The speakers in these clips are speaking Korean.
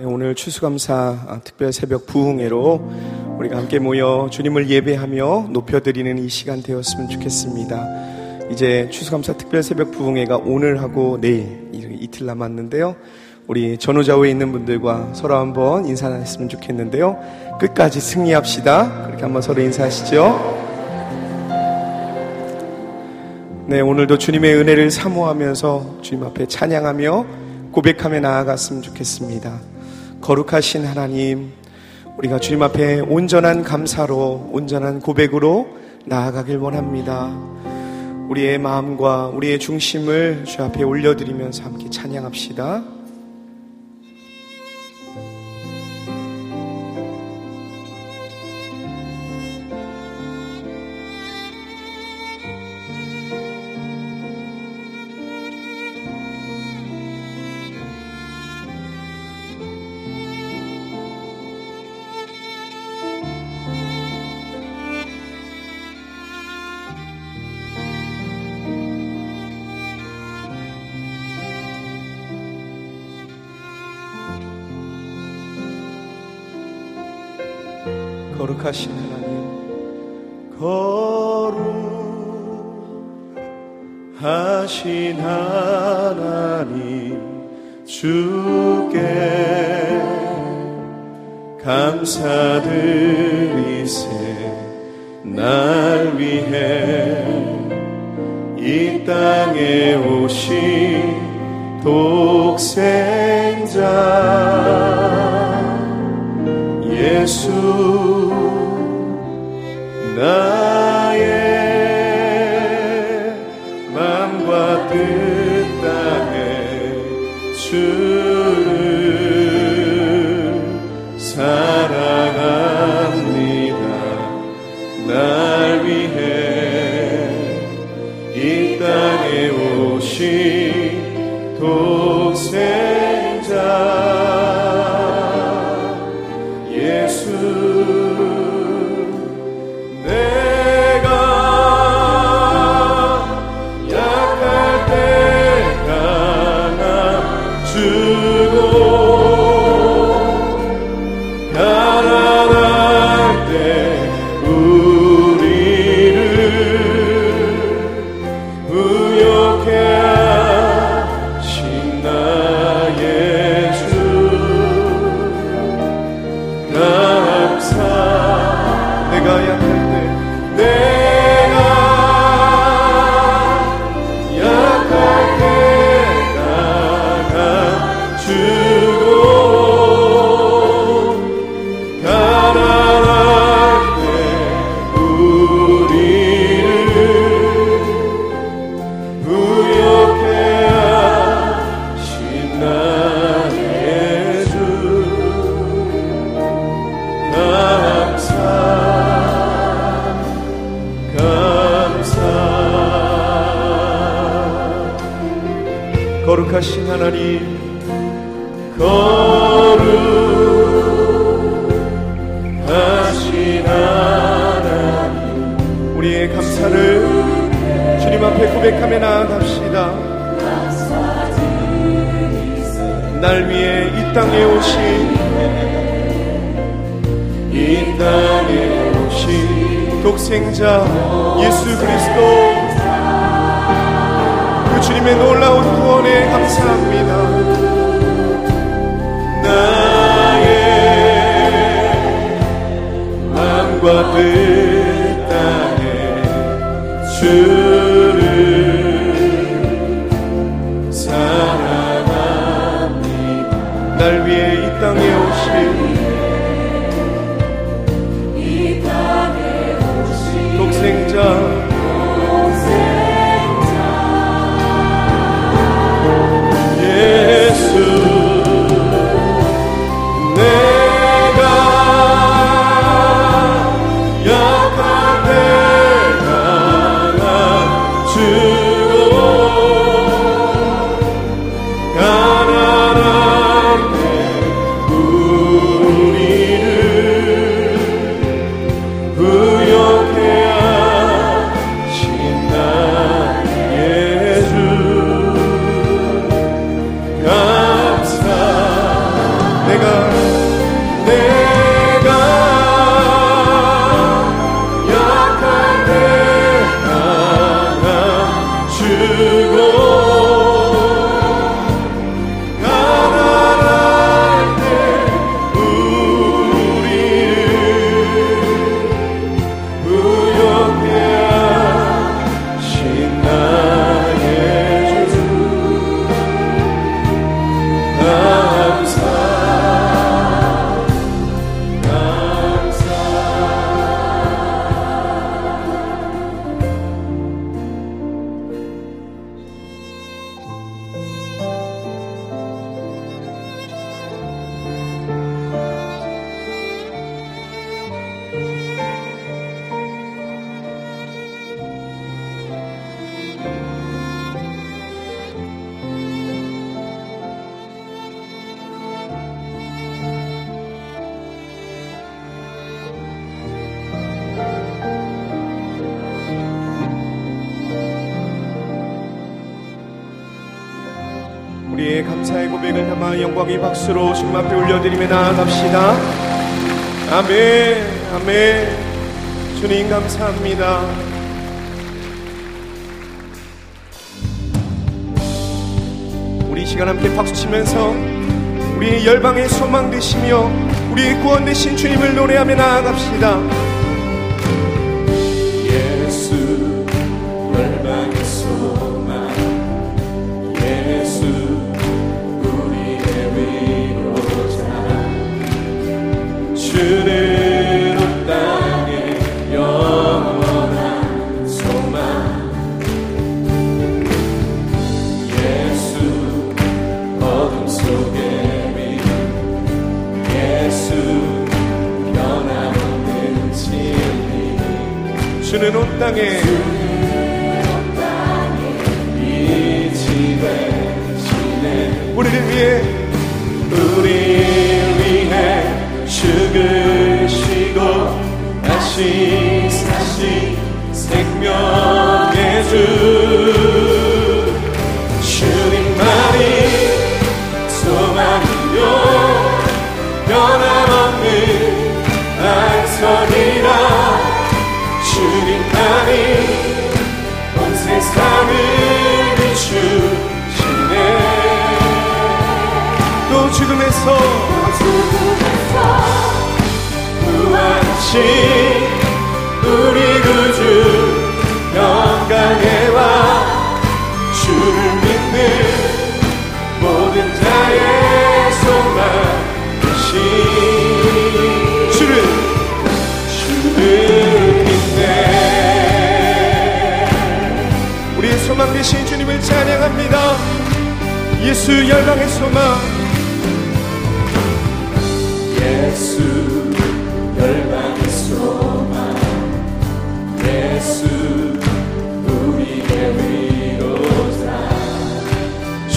네, 오늘 추수감사 아, 특별 새벽 부흥회로 우리가 함께 모여 주님을 예배하며 높여드리는 이 시간 되었으면 좋겠습니다. 이제 추수감사 특별 새벽 부흥회가 오늘하고 내일 이틀 남았는데요. 우리 전후좌우에 있는 분들과 서로 한번 인사 나눴으면 좋겠는데요. 끝까지 승리합시다. 그렇게 한번 서로 인사하시죠. 네, 오늘도 주님의 은혜를 사모하면서 주님 앞에 찬양하며 고백하며 나아갔으면 좋겠습니다. 거룩하신 하나님, 우리가 주님 앞에 온전한 감사로, 온전한 고백으로 나아가길 원합니다. 우리의 마음과 우리의 중심을 주 앞에 올려드리면서 함께 찬양합시다. 감사의 고백을 담아 영광의 박수로 주님 앞에 올려드리며 나아갑시다. 아멘, 아멘. 주님 감사합니다. 우리 시간 함께 박수 치면서 우리 열방의 소망 되시며 우리의 구원 되신 주님을 노래하며 나아갑시다.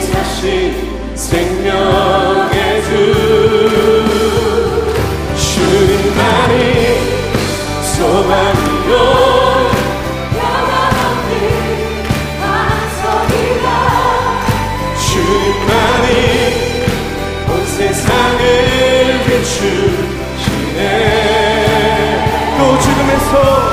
사신 생명의 주. 주님만이 소망이요. 주님만이 온 세상을 비추시네. 또 죽음에서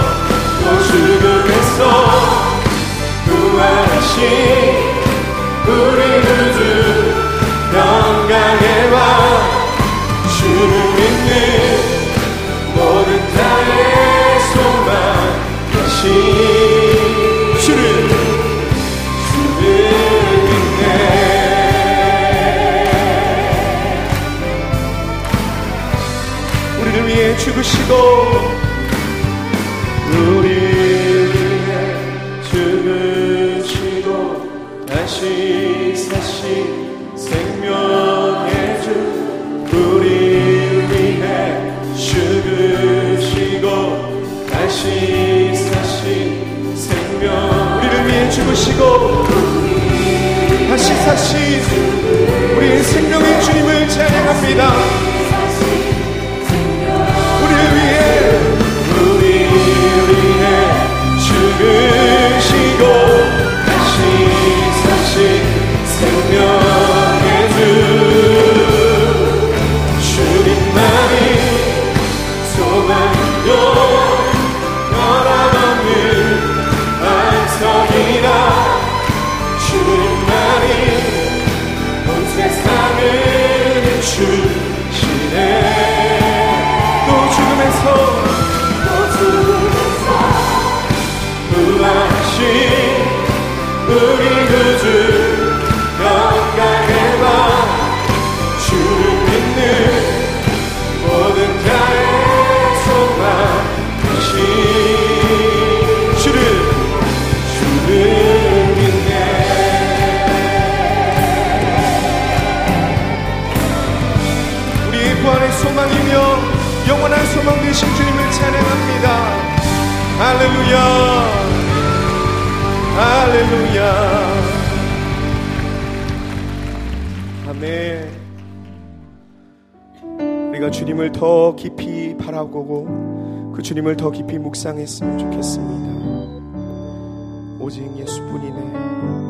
죽 나의 소망 되신 주님을 찬양합니다. 할렐루야. 할렐루야. 아멘. 우리가 주님을 더 깊이 바라보고 그 주님을 더 깊이 묵상했으면 좋겠습니다. 오직 예수뿐이네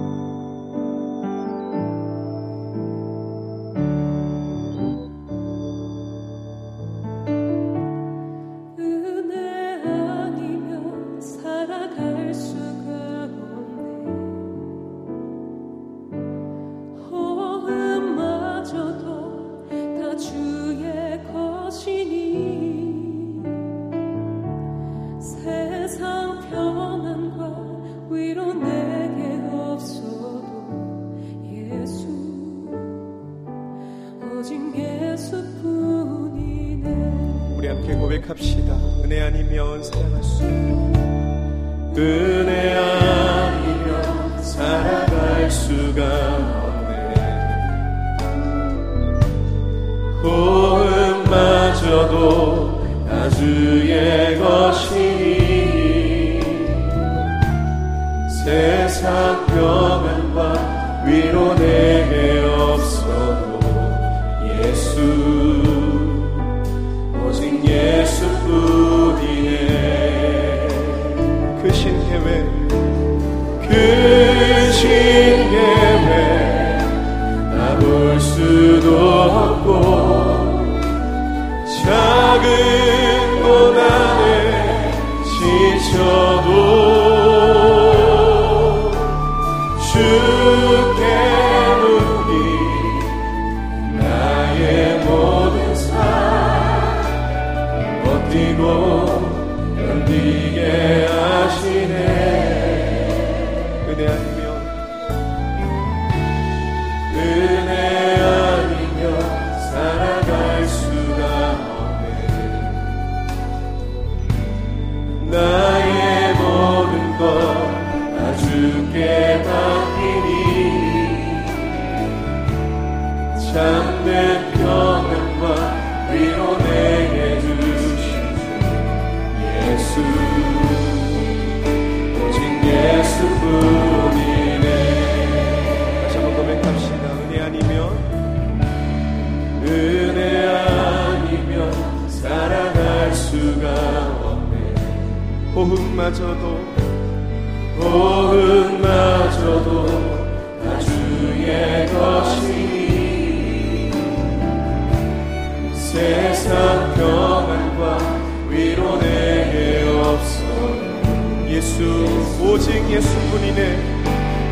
오직 예수뿐이네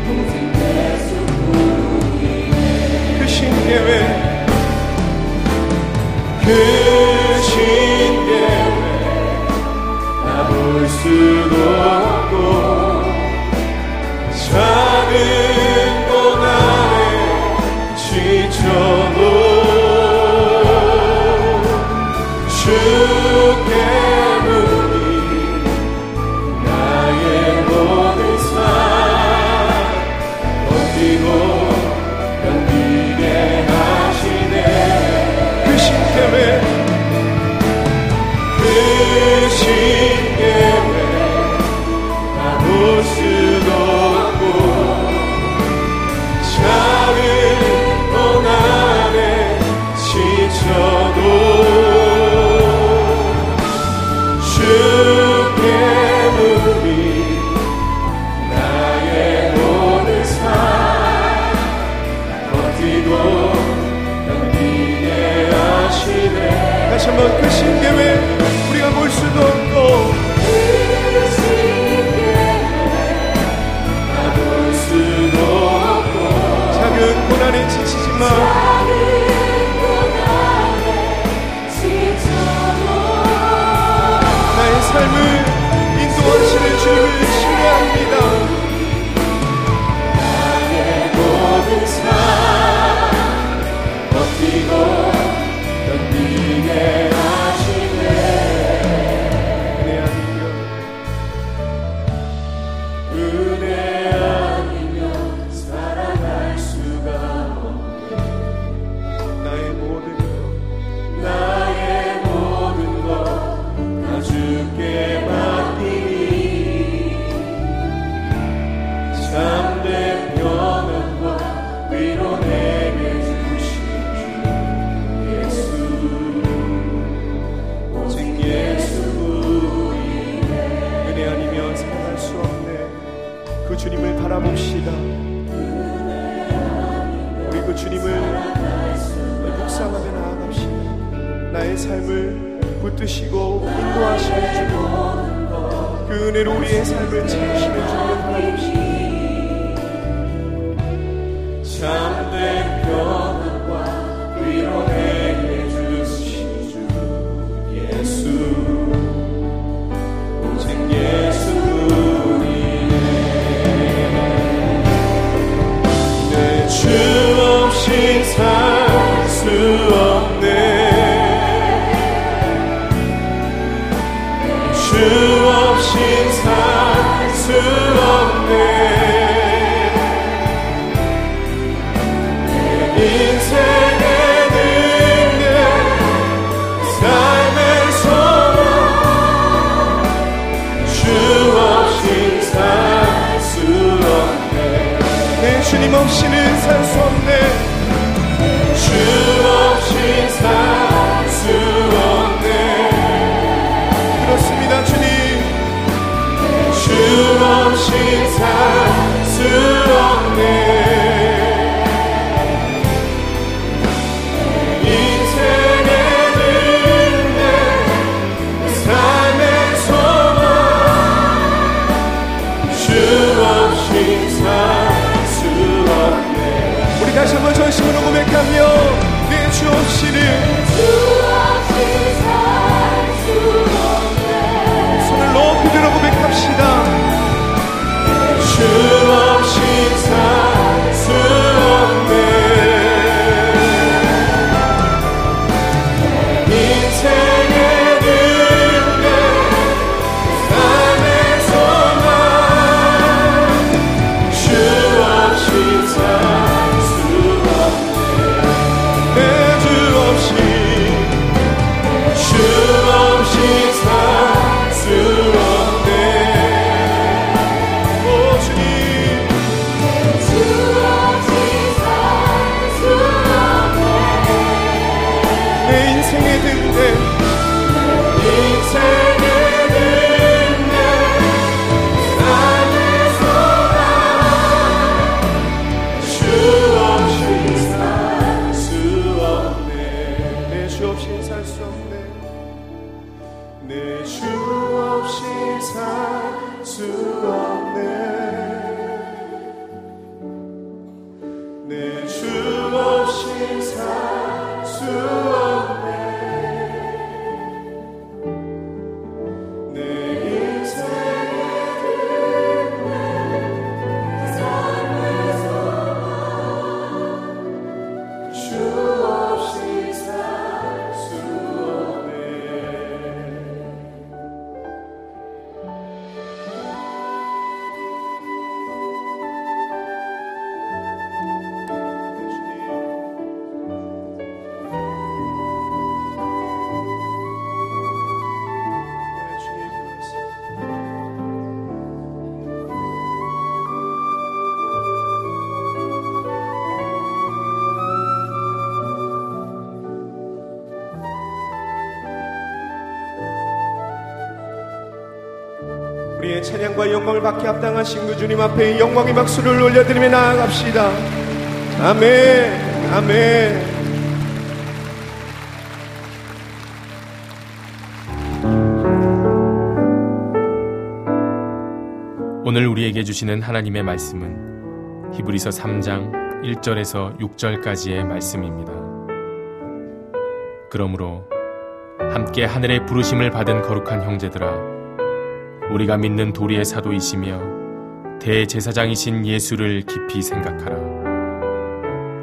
오직 예수뿐이네. 그 신계회 그 신계회 볼 수도 없고 작은 붙드시고 인도하시는 주님, 그 은혜로 우리의 삶을 채우시는 주님을 바라 찬양과 영광을 받게 합당하신 그 주님 앞에 영광의 박수를 올려드리며 나아갑시다. 아멘, 아멘. 오늘 우리에게 주시는 하나님의 말씀은 히브리서 3장 1절에서 6절까지의 말씀입니다. 그러므로 함께 하늘의 부르심을 받은 거룩한 형제들아 우리가 믿는 도리의 사도이시며 대제사장이신 예수를 깊이 생각하라.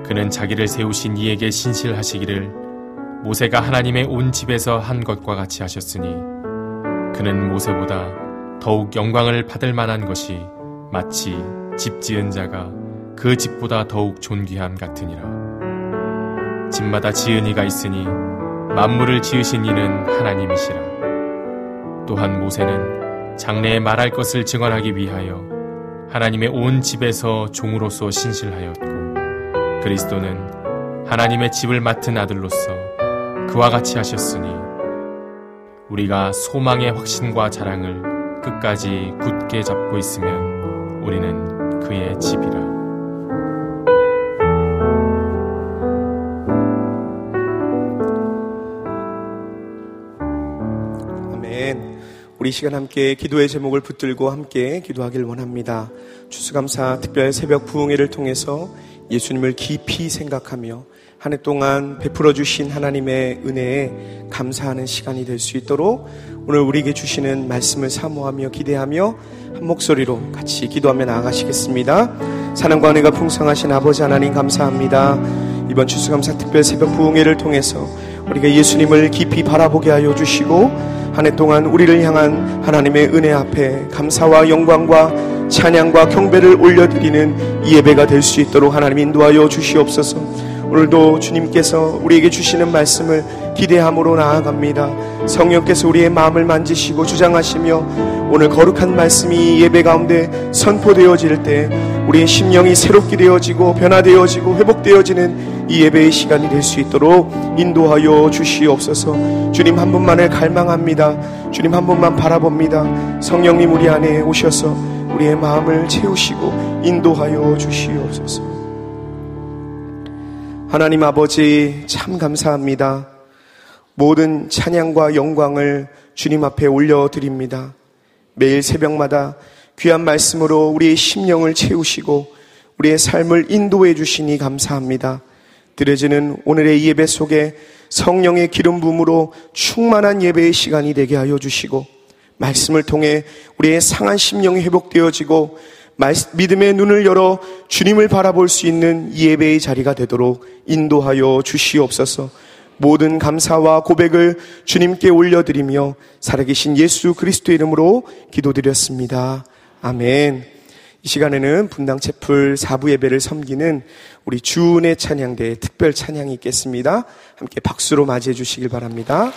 그는 자기를 세우신 이에게 신실하시기를 모세가 하나님의 온 집에서 한 것과 같이 하셨으니 그는 모세보다 더욱 영광을 받을 만한 것이 마치 집 지은 자가 그 집보다 더욱 존귀함 같으니라. 집마다 지은 이가 있으니 만물을 지으신 이는 하나님이시라. 또한 모세는 장래에 말할 것을 증언하기 위하여 하나님의 온 집에서 종으로서 신실하였고 그리스도는 하나님의 집을 맡은 아들로서 그와 같이 하셨으니 우리가 소망의 확신과 자랑을 끝까지 굳게 잡고 있으면 우리는 그의 집이라. 우리 시간 함께 기도의 제목을 붙들고 함께 기도하길 원합니다. 추수감사 특별 새벽 부흥회를 통해서 예수님을 깊이 생각하며 한 해 동안 베풀어 주신 하나님의 은혜에 감사하는 시간이 될 수 있도록 오늘 우리에게 주시는 말씀을 사모하며 기대하며 한 목소리로 같이 기도하며 나아가시겠습니다. 사랑과 은혜가 풍성하신 아버지 하나님 감사합니다. 이번 추수감사 특별 새벽 부흥회를 통해서 우리가 예수님을 깊이 바라보게 하여 주시고 한 해 동안 우리를 향한 하나님의 은혜 앞에 감사와 영광과 찬양과 경배를 올려드리는 이 예배가 될 수 있도록 하나님 인도하여 주시옵소서. 오늘도 주님께서 우리에게 주시는 말씀을 기대함으로 나아갑니다. 성령께서 우리의 마음을 만지시고 주장하시며 오늘 거룩한 말씀이 예배 가운데 선포되어질 때 우리의 심령이 새롭게 되어지고 변화되어지고 회복되어지는 이 예배의 시간이 될 수 있도록 인도하여 주시옵소서. 주님 한 분만을 갈망합니다. 주님 한 분만 바라봅니다. 성령님 우리 안에 오셔서 우리의 마음을 채우시고 인도하여 주시옵소서. 하나님 아버지 참 감사합니다. 모든 찬양과 영광을 주님 앞에 올려드립니다. 매일 새벽마다 귀한 말씀으로 우리의 심령을 채우시고 우리의 삶을 인도해 주시니 감사합니다. 드려지는 오늘의 예배 속에 성령의 기름 부음으로 충만한 예배의 시간이 되게 하여 주시고 말씀을 통해 우리의 상한 심령이 회복되어지고 믿음의 눈을 열어 주님을 바라볼 수 있는 예배의 자리가 되도록 인도하여 주시옵소서. 모든 감사와 고백을 주님께 올려드리며 살아계신 예수 그리스도 이름으로 기도드렸습니다. 아멘. 이 시간에는 분당 채플 4부 예배를 섬기는 우리 주은의 찬양대 특별 찬양이 있겠습니다. 함께 박수로 맞이해 주시길 바랍니다.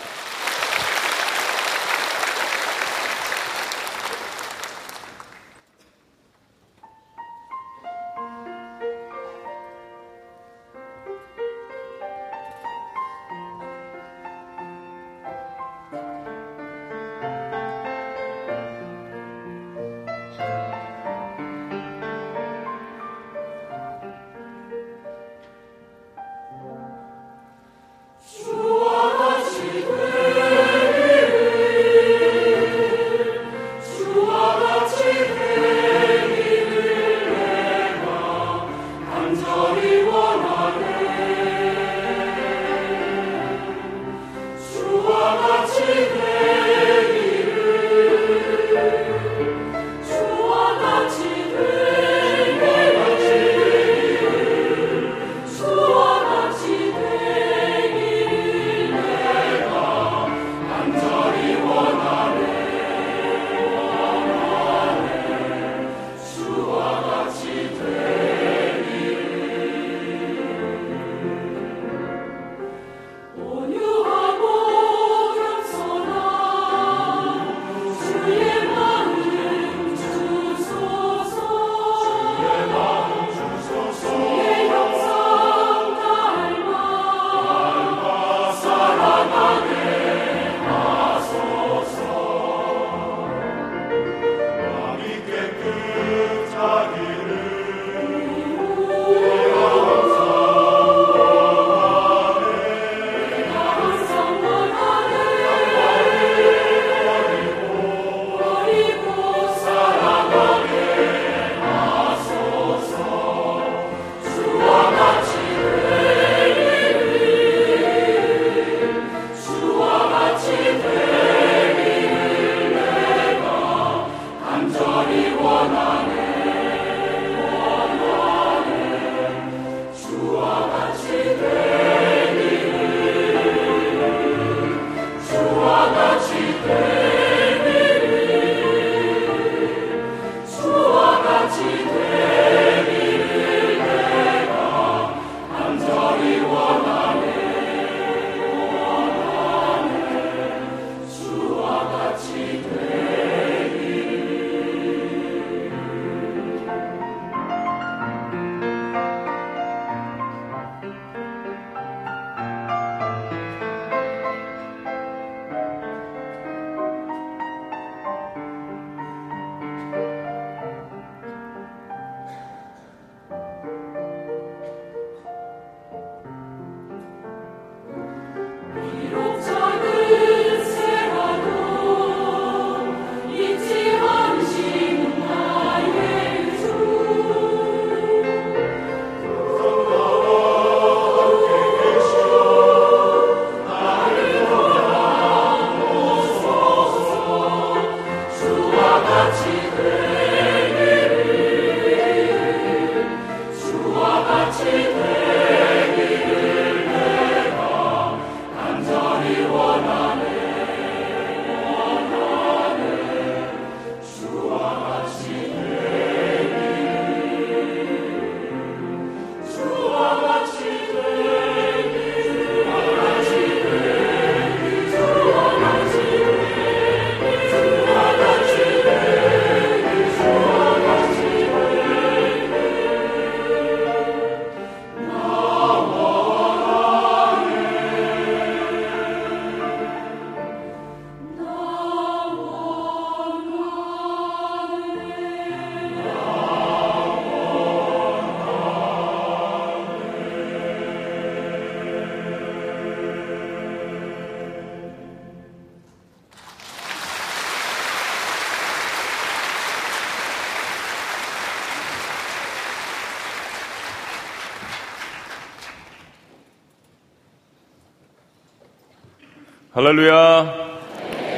할렐루야.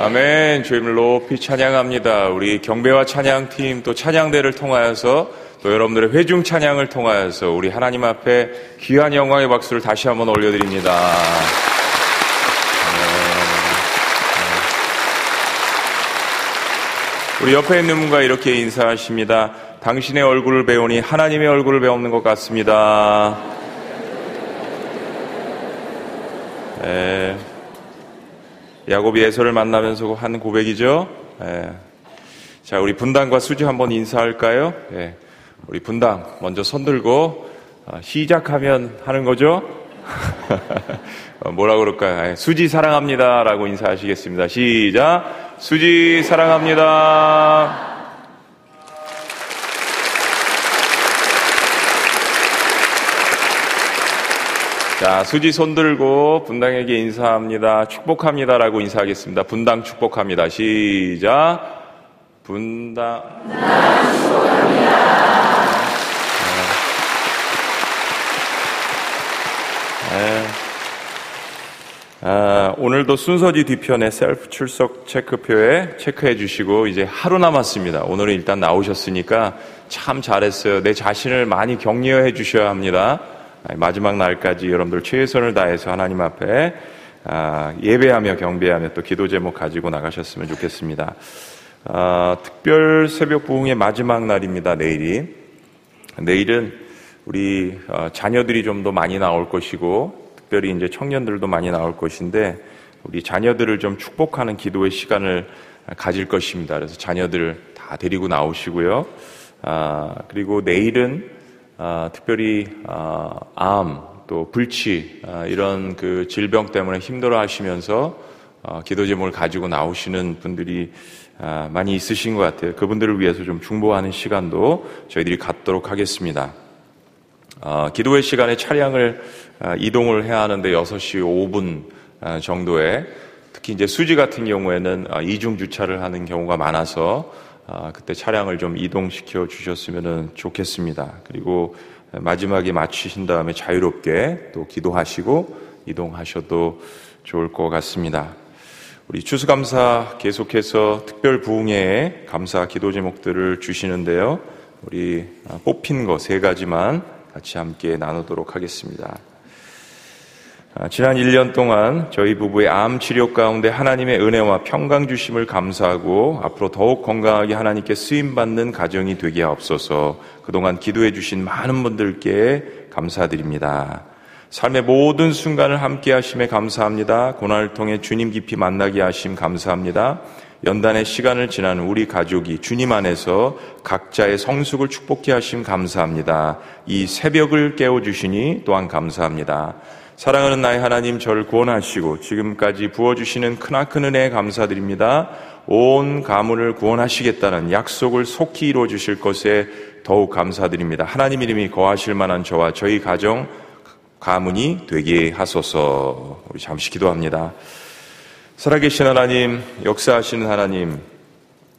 아멘. 주임을 높이 찬양합니다. 우리 경배와 찬양팀 또 찬양대를 통하여서 또 여러분들의 회중 찬양을 통하여서 우리 하나님 앞에 귀한 영광의 박수를 다시 한번 올려드립니다. 우리 옆에 있는 분과 이렇게 인사하십니다. 당신의 얼굴을 배우니 하나님의 얼굴을 배우는 것 같습니다. 에, 야곱이 에서를 만나면서 한 고백이죠. 에. 자, 우리 분당과 수지 한번 인사할까요? 예. 우리 분당 먼저 손 들고 어, 시작하면 하는 거죠. 어, 뭐라 그럴까요? 수지 사랑합니다라고 인사하시겠습니다. 시작. 수지 사랑합니다. 자, 수지 손 들고 분당에게 인사합니다. 축복합니다라고 인사하겠습니다. 분당 축복합니다. 시작. 분당. 분당 축복합니다. 네. 아, 오늘도 순서지 뒤편에 셀프 출석 체크표에 체크해 주시고 이제 하루 남았습니다. 오늘은 일단 나오셨으니까 참 잘했어요. 내 자신을 많이 격려해 주셔야 합니다. 마지막 날까지 여러분들 최선을 다해서 하나님 앞에 아, 예배하며 경배하며 또 기도 제목 가지고 나가셨으면 좋겠습니다. 아, 특별 새벽 부흥의 마지막 날입니다. 내일이 내일은 우리 어, 자녀들이 좀 더 많이 나올 것이고 특별히 이제 청년들도 많이 나올 것인데 우리 자녀들을 좀 축복하는 기도의 시간을 가질 것입니다. 그래서 자녀들 다 데리고 나오시고요. 아, 그리고 내일은 아, 특별히 아, 암, 또 불치 아, 이런 그 질병 때문에 힘들어 하시면서 아, 기도 제목을 가지고 나오시는 분들이 아, 많이 있으신 것 같아요. 그분들을 위해서 좀 중보하는 시간도 저희들이 갖도록 하겠습니다. 아, 기도회 시간에 차량을 이동을 해야 하는데 6시 5분 정도에 특히 이제 수지 같은 경우에는 이중 주차를 하는 경우가 많아서 아, 그때 차량을 좀 이동시켜 주셨으면 좋겠습니다. 그리고 마지막에 마치신 다음에 자유롭게 또 기도하시고 이동하셔도 좋을 것 같습니다. 우리 추수감사 계속해서 특별 부흥회에 감사 기도 제목들을 주시는데요. 우리 아, 뽑힌 거 세 가지만 같이 함께 나누도록 하겠습니다. 아, 지난 1년 동안 저희 부부의 암 치료 가운데 하나님의 은혜와 평강 주심을 감사하고 앞으로 더욱 건강하게 하나님께 쓰임 받는 가정이 되게 하옵소서. 그동안 기도해 주신 많은 분들께 감사드립니다. 삶의 모든 순간을 함께 하심에 감사합니다. 고난을 통해 주님 깊이 만나게 하심 감사합니다. 연단의 시간을 지난 우리 가족이 주님 안에서 각자의 성숙을 축복케 하심 감사합니다. 이 새벽을 깨워 주시니 또한 감사합니다. 사랑하는 나의 하나님 저를 구원하시고 지금까지 부어주시는 크나큰 은혜에 감사드립니다. 온 가문을 구원하시겠다는 약속을 속히 이루어 주실 것에 더욱 감사드립니다. 하나님 이름이 거하실 만한 저와 저희 가정 가문이 되게 하소서. 우리 잠시 기도합니다. 살아계신 하나님, 역사하시는 하나님,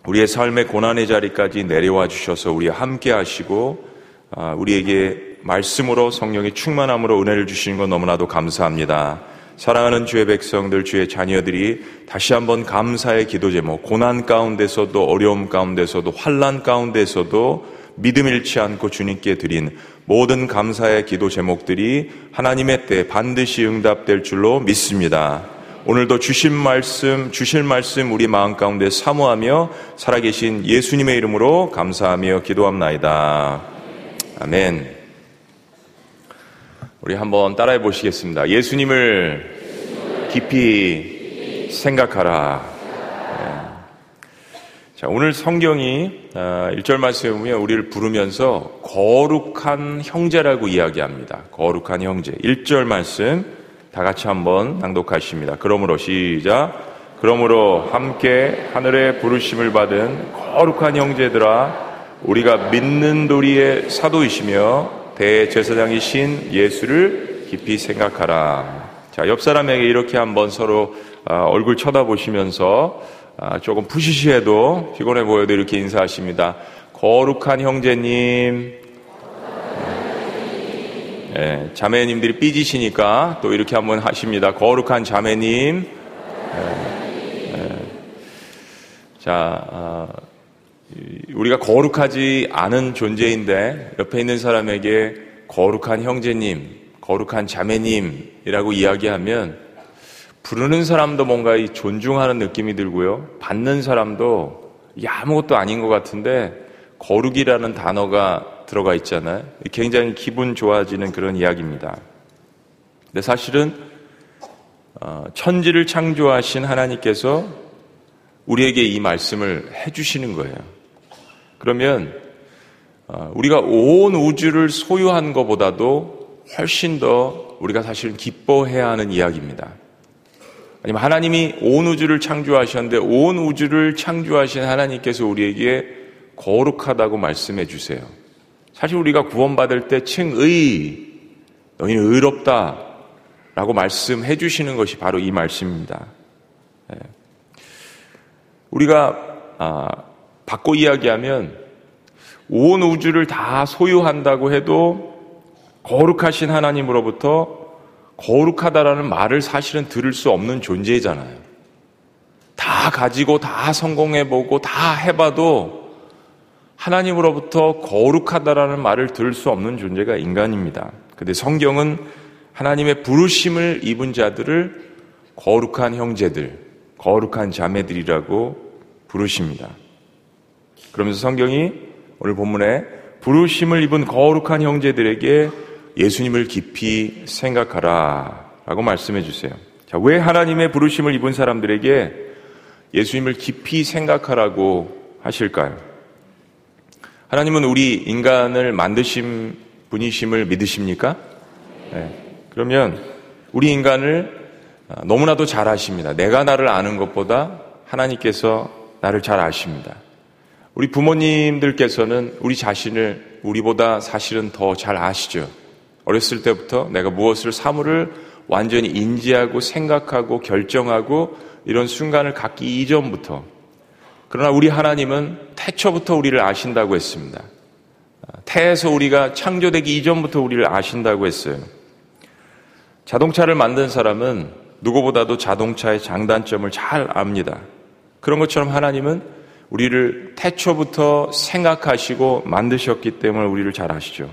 우리의 삶의 고난의 자리까지 내려와 주셔서 우리 함께 하시고 아, 우리에게 말씀으로 성령의 충만함으로 은혜를 주시는 것 너무나도 감사합니다. 사랑하는 주의 백성들, 주의 자녀들이 다시 한번 감사의 기도 제목, 고난 가운데서도 어려움 가운데서도 환란 가운데서도 믿음 잃지 않고 주님께 드린 모든 감사의 기도 제목들이 하나님의 때 반드시 응답될 줄로 믿습니다. 오늘도 주신 말씀, 주실 말씀 우리 마음 가운데 사모하며 살아계신 예수님의 이름으로 감사하며 기도합나이다. 아멘. 우리 한번 따라해 보시겠습니다. 예수님을 깊이 생각하라. 네. 자, 오늘 성경이 1절 아, 말씀에 보면 우리를 부르면서 거룩한 형제라고 이야기합니다. 거룩한 형제. 1절 말씀 다 같이 한번 낭독하십니다. 그러므로 시작. 그러므로 함께 하늘의 부르심을 받은 거룩한 형제들아 우리가 믿는 도리의 사도이시며 대제사장이신 예수를 깊이 생각하라. 자, 옆 사람에게 이렇게 한번 서로 아, 얼굴 쳐다보시면서 아, 조금 푸시시해도 피곤해 보여도 이렇게 인사하십니다. 거룩한 형제님, 네, 자매님들이 삐지시니까 또 이렇게 한번 하십니다. 거룩한 자매님, 예, 예. 자, 어, 우리가 거룩하지 않은 존재인데 옆에 있는 사람에게 거룩한 형제님, 거룩한 자매님이라고 이야기하면 부르는 사람도 뭔가 존중하는 느낌이 들고요. 받는 사람도 이게 아무것도 아닌 것 같은데 거룩이라는 단어가 들어가 있잖아요. 굉장히 기분 좋아지는 그런 이야기입니다. 근데 사실은 어, 천지를 창조하신 하나님께서 우리에게 이 말씀을 해주시는 거예요. 그러면 어, 우리가 온 우주를 소유한 것보다도 훨씬 더 우리가 사실은 기뻐해야 하는 이야기입니다. 아니면 하나님이 온 우주를 창조하셨는데 온 우주를 창조하신 하나님께서 우리에게 거룩하다고 말씀해 주세요. 사실 우리가 구원받을 때 칭의, 너희는 의롭다 라고 말씀해 주시는 것이 바로 이 말씀입니다. 네. 우리가 아, 바꿔 이야기하면 온 우주를 다 소유한다고 해도 거룩하신 하나님으로부터 거룩하다라는 말을 사실은 들을 수 없는 존재잖아요. 다 가지고 다 성공해보고 다 해봐도 하나님으로부터 거룩하다라는 말을 들을 수 없는 존재가 인간입니다. 근데 성경은 하나님의 부르심을 입은 자들을 거룩한 형제들, 거룩한 자매들이라고 부르십니다. 그러면서 성경이 오늘 본문에 부르심을 입은 거룩한 형제들에게 예수님을 깊이 생각하라 라고 말씀해 주세요. 자, 왜 하나님의 부르심을 입은 사람들에게 예수님을 깊이 생각하라고 하실까요? 하나님은 우리 인간을 만드신 분이심을 믿으십니까? 네. 그러면 우리 인간을 너무나도 잘 아십니다. 내가 나를 아는 것보다 하나님께서 나를 잘 아십니다. 우리 부모님들께서는 우리 자신을 우리보다 사실은 더 잘 아시죠. 어렸을 때부터 내가 무엇을 사물을 완전히 인지하고 생각하고 결정하고 이런 순간을 갖기 이전부터 그러나 우리 하나님은 태초부터 우리를 아신다고 했습니다. 태에서 우리가 창조되기 이전부터 우리를 아신다고 했어요. 자동차를 만든 사람은 누구보다도 자동차의 장단점을 잘 압니다. 그런 것처럼 하나님은 우리를 태초부터 생각하시고 만드셨기 때문에 우리를 잘 아시죠.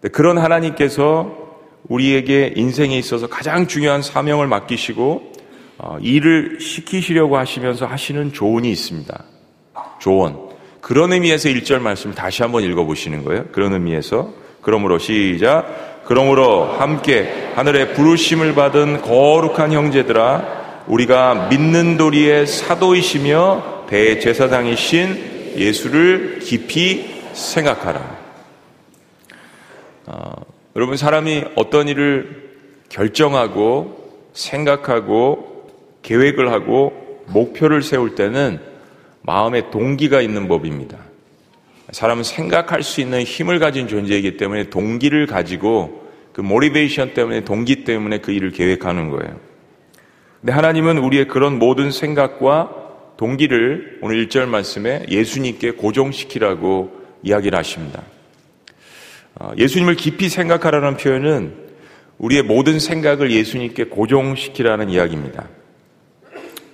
네, 그런 하나님께서 우리에게 인생에 있어서 가장 중요한 사명을 맡기시고 어, 일을 시키시려고 하시면서 하시는 조언이 있습니다. 조언. 그런 의미에서 1절 말씀을 다시 한번 읽어보시는 거예요. 그런 의미에서. 그러므로 시작. 그러므로 함께 하늘의 부르심을 받은 거룩한 형제들아 우리가 믿는 도리의 사도이시며 대제사장이신 예수를 깊이 생각하라. 어, 여러분 사람이 어떤 일을 결정하고 생각하고 계획을 하고 목표를 세울 때는 마음에 동기가 있는 법입니다. 사람은 생각할 수 있는 힘을 가진 존재이기 때문에 동기를 가지고 그 모티베이션 때문에 동기 때문에 그 일을 계획하는 거예요. 근데 하나님은 우리의 그런 모든 생각과 동기를 오늘 1절 말씀에 예수님께 고정시키라고 이야기를 하십니다. 어, 예수님을 깊이 생각하라는 표현은 우리의 모든 생각을 예수님께 고정시키라는 이야기입니다.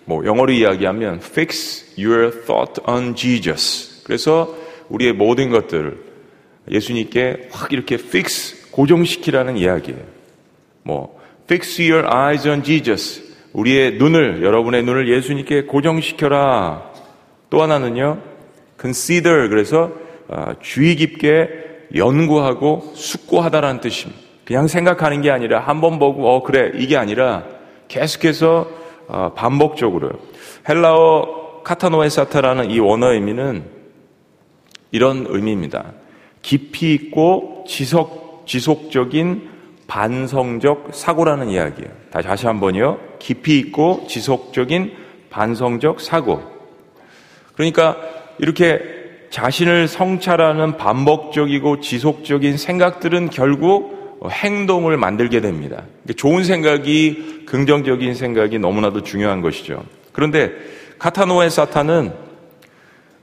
뭐 영어로 이야기하면 fix your thought on Jesus. 그래서 우리의 모든 것들을 예수님께 확 이렇게 fix 고정시키라는 이야기예요. 뭐 fix your eyes on Jesus. 우리의 눈을 여러분의 눈을 예수님께 고정시켜라. 또 하나는요. consider 그래서 어, 주의 깊게 연구하고 숙고하다라는 뜻입니다. 그냥 생각하는 게 아니라 한 번 보고 어 그래 이게 아니라 계속해서 어, 반복적으로 헬라어 카타노에사타라는 이 원어 의미는 이런 의미입니다. 깊이 있고 지속 지속적인 반성적 사고라는 이야기예요. 다시 한번요. 깊이 있고 지속적인 반성적 사고. 그러니까 이렇게 자신을 성찰하는 반복적이고 지속적인 생각들은 결국 행동을 만들게 됩니다. 좋은 생각이 긍정적인 생각이 너무나도 중요한 것이죠. 그런데 카타노의 사탄은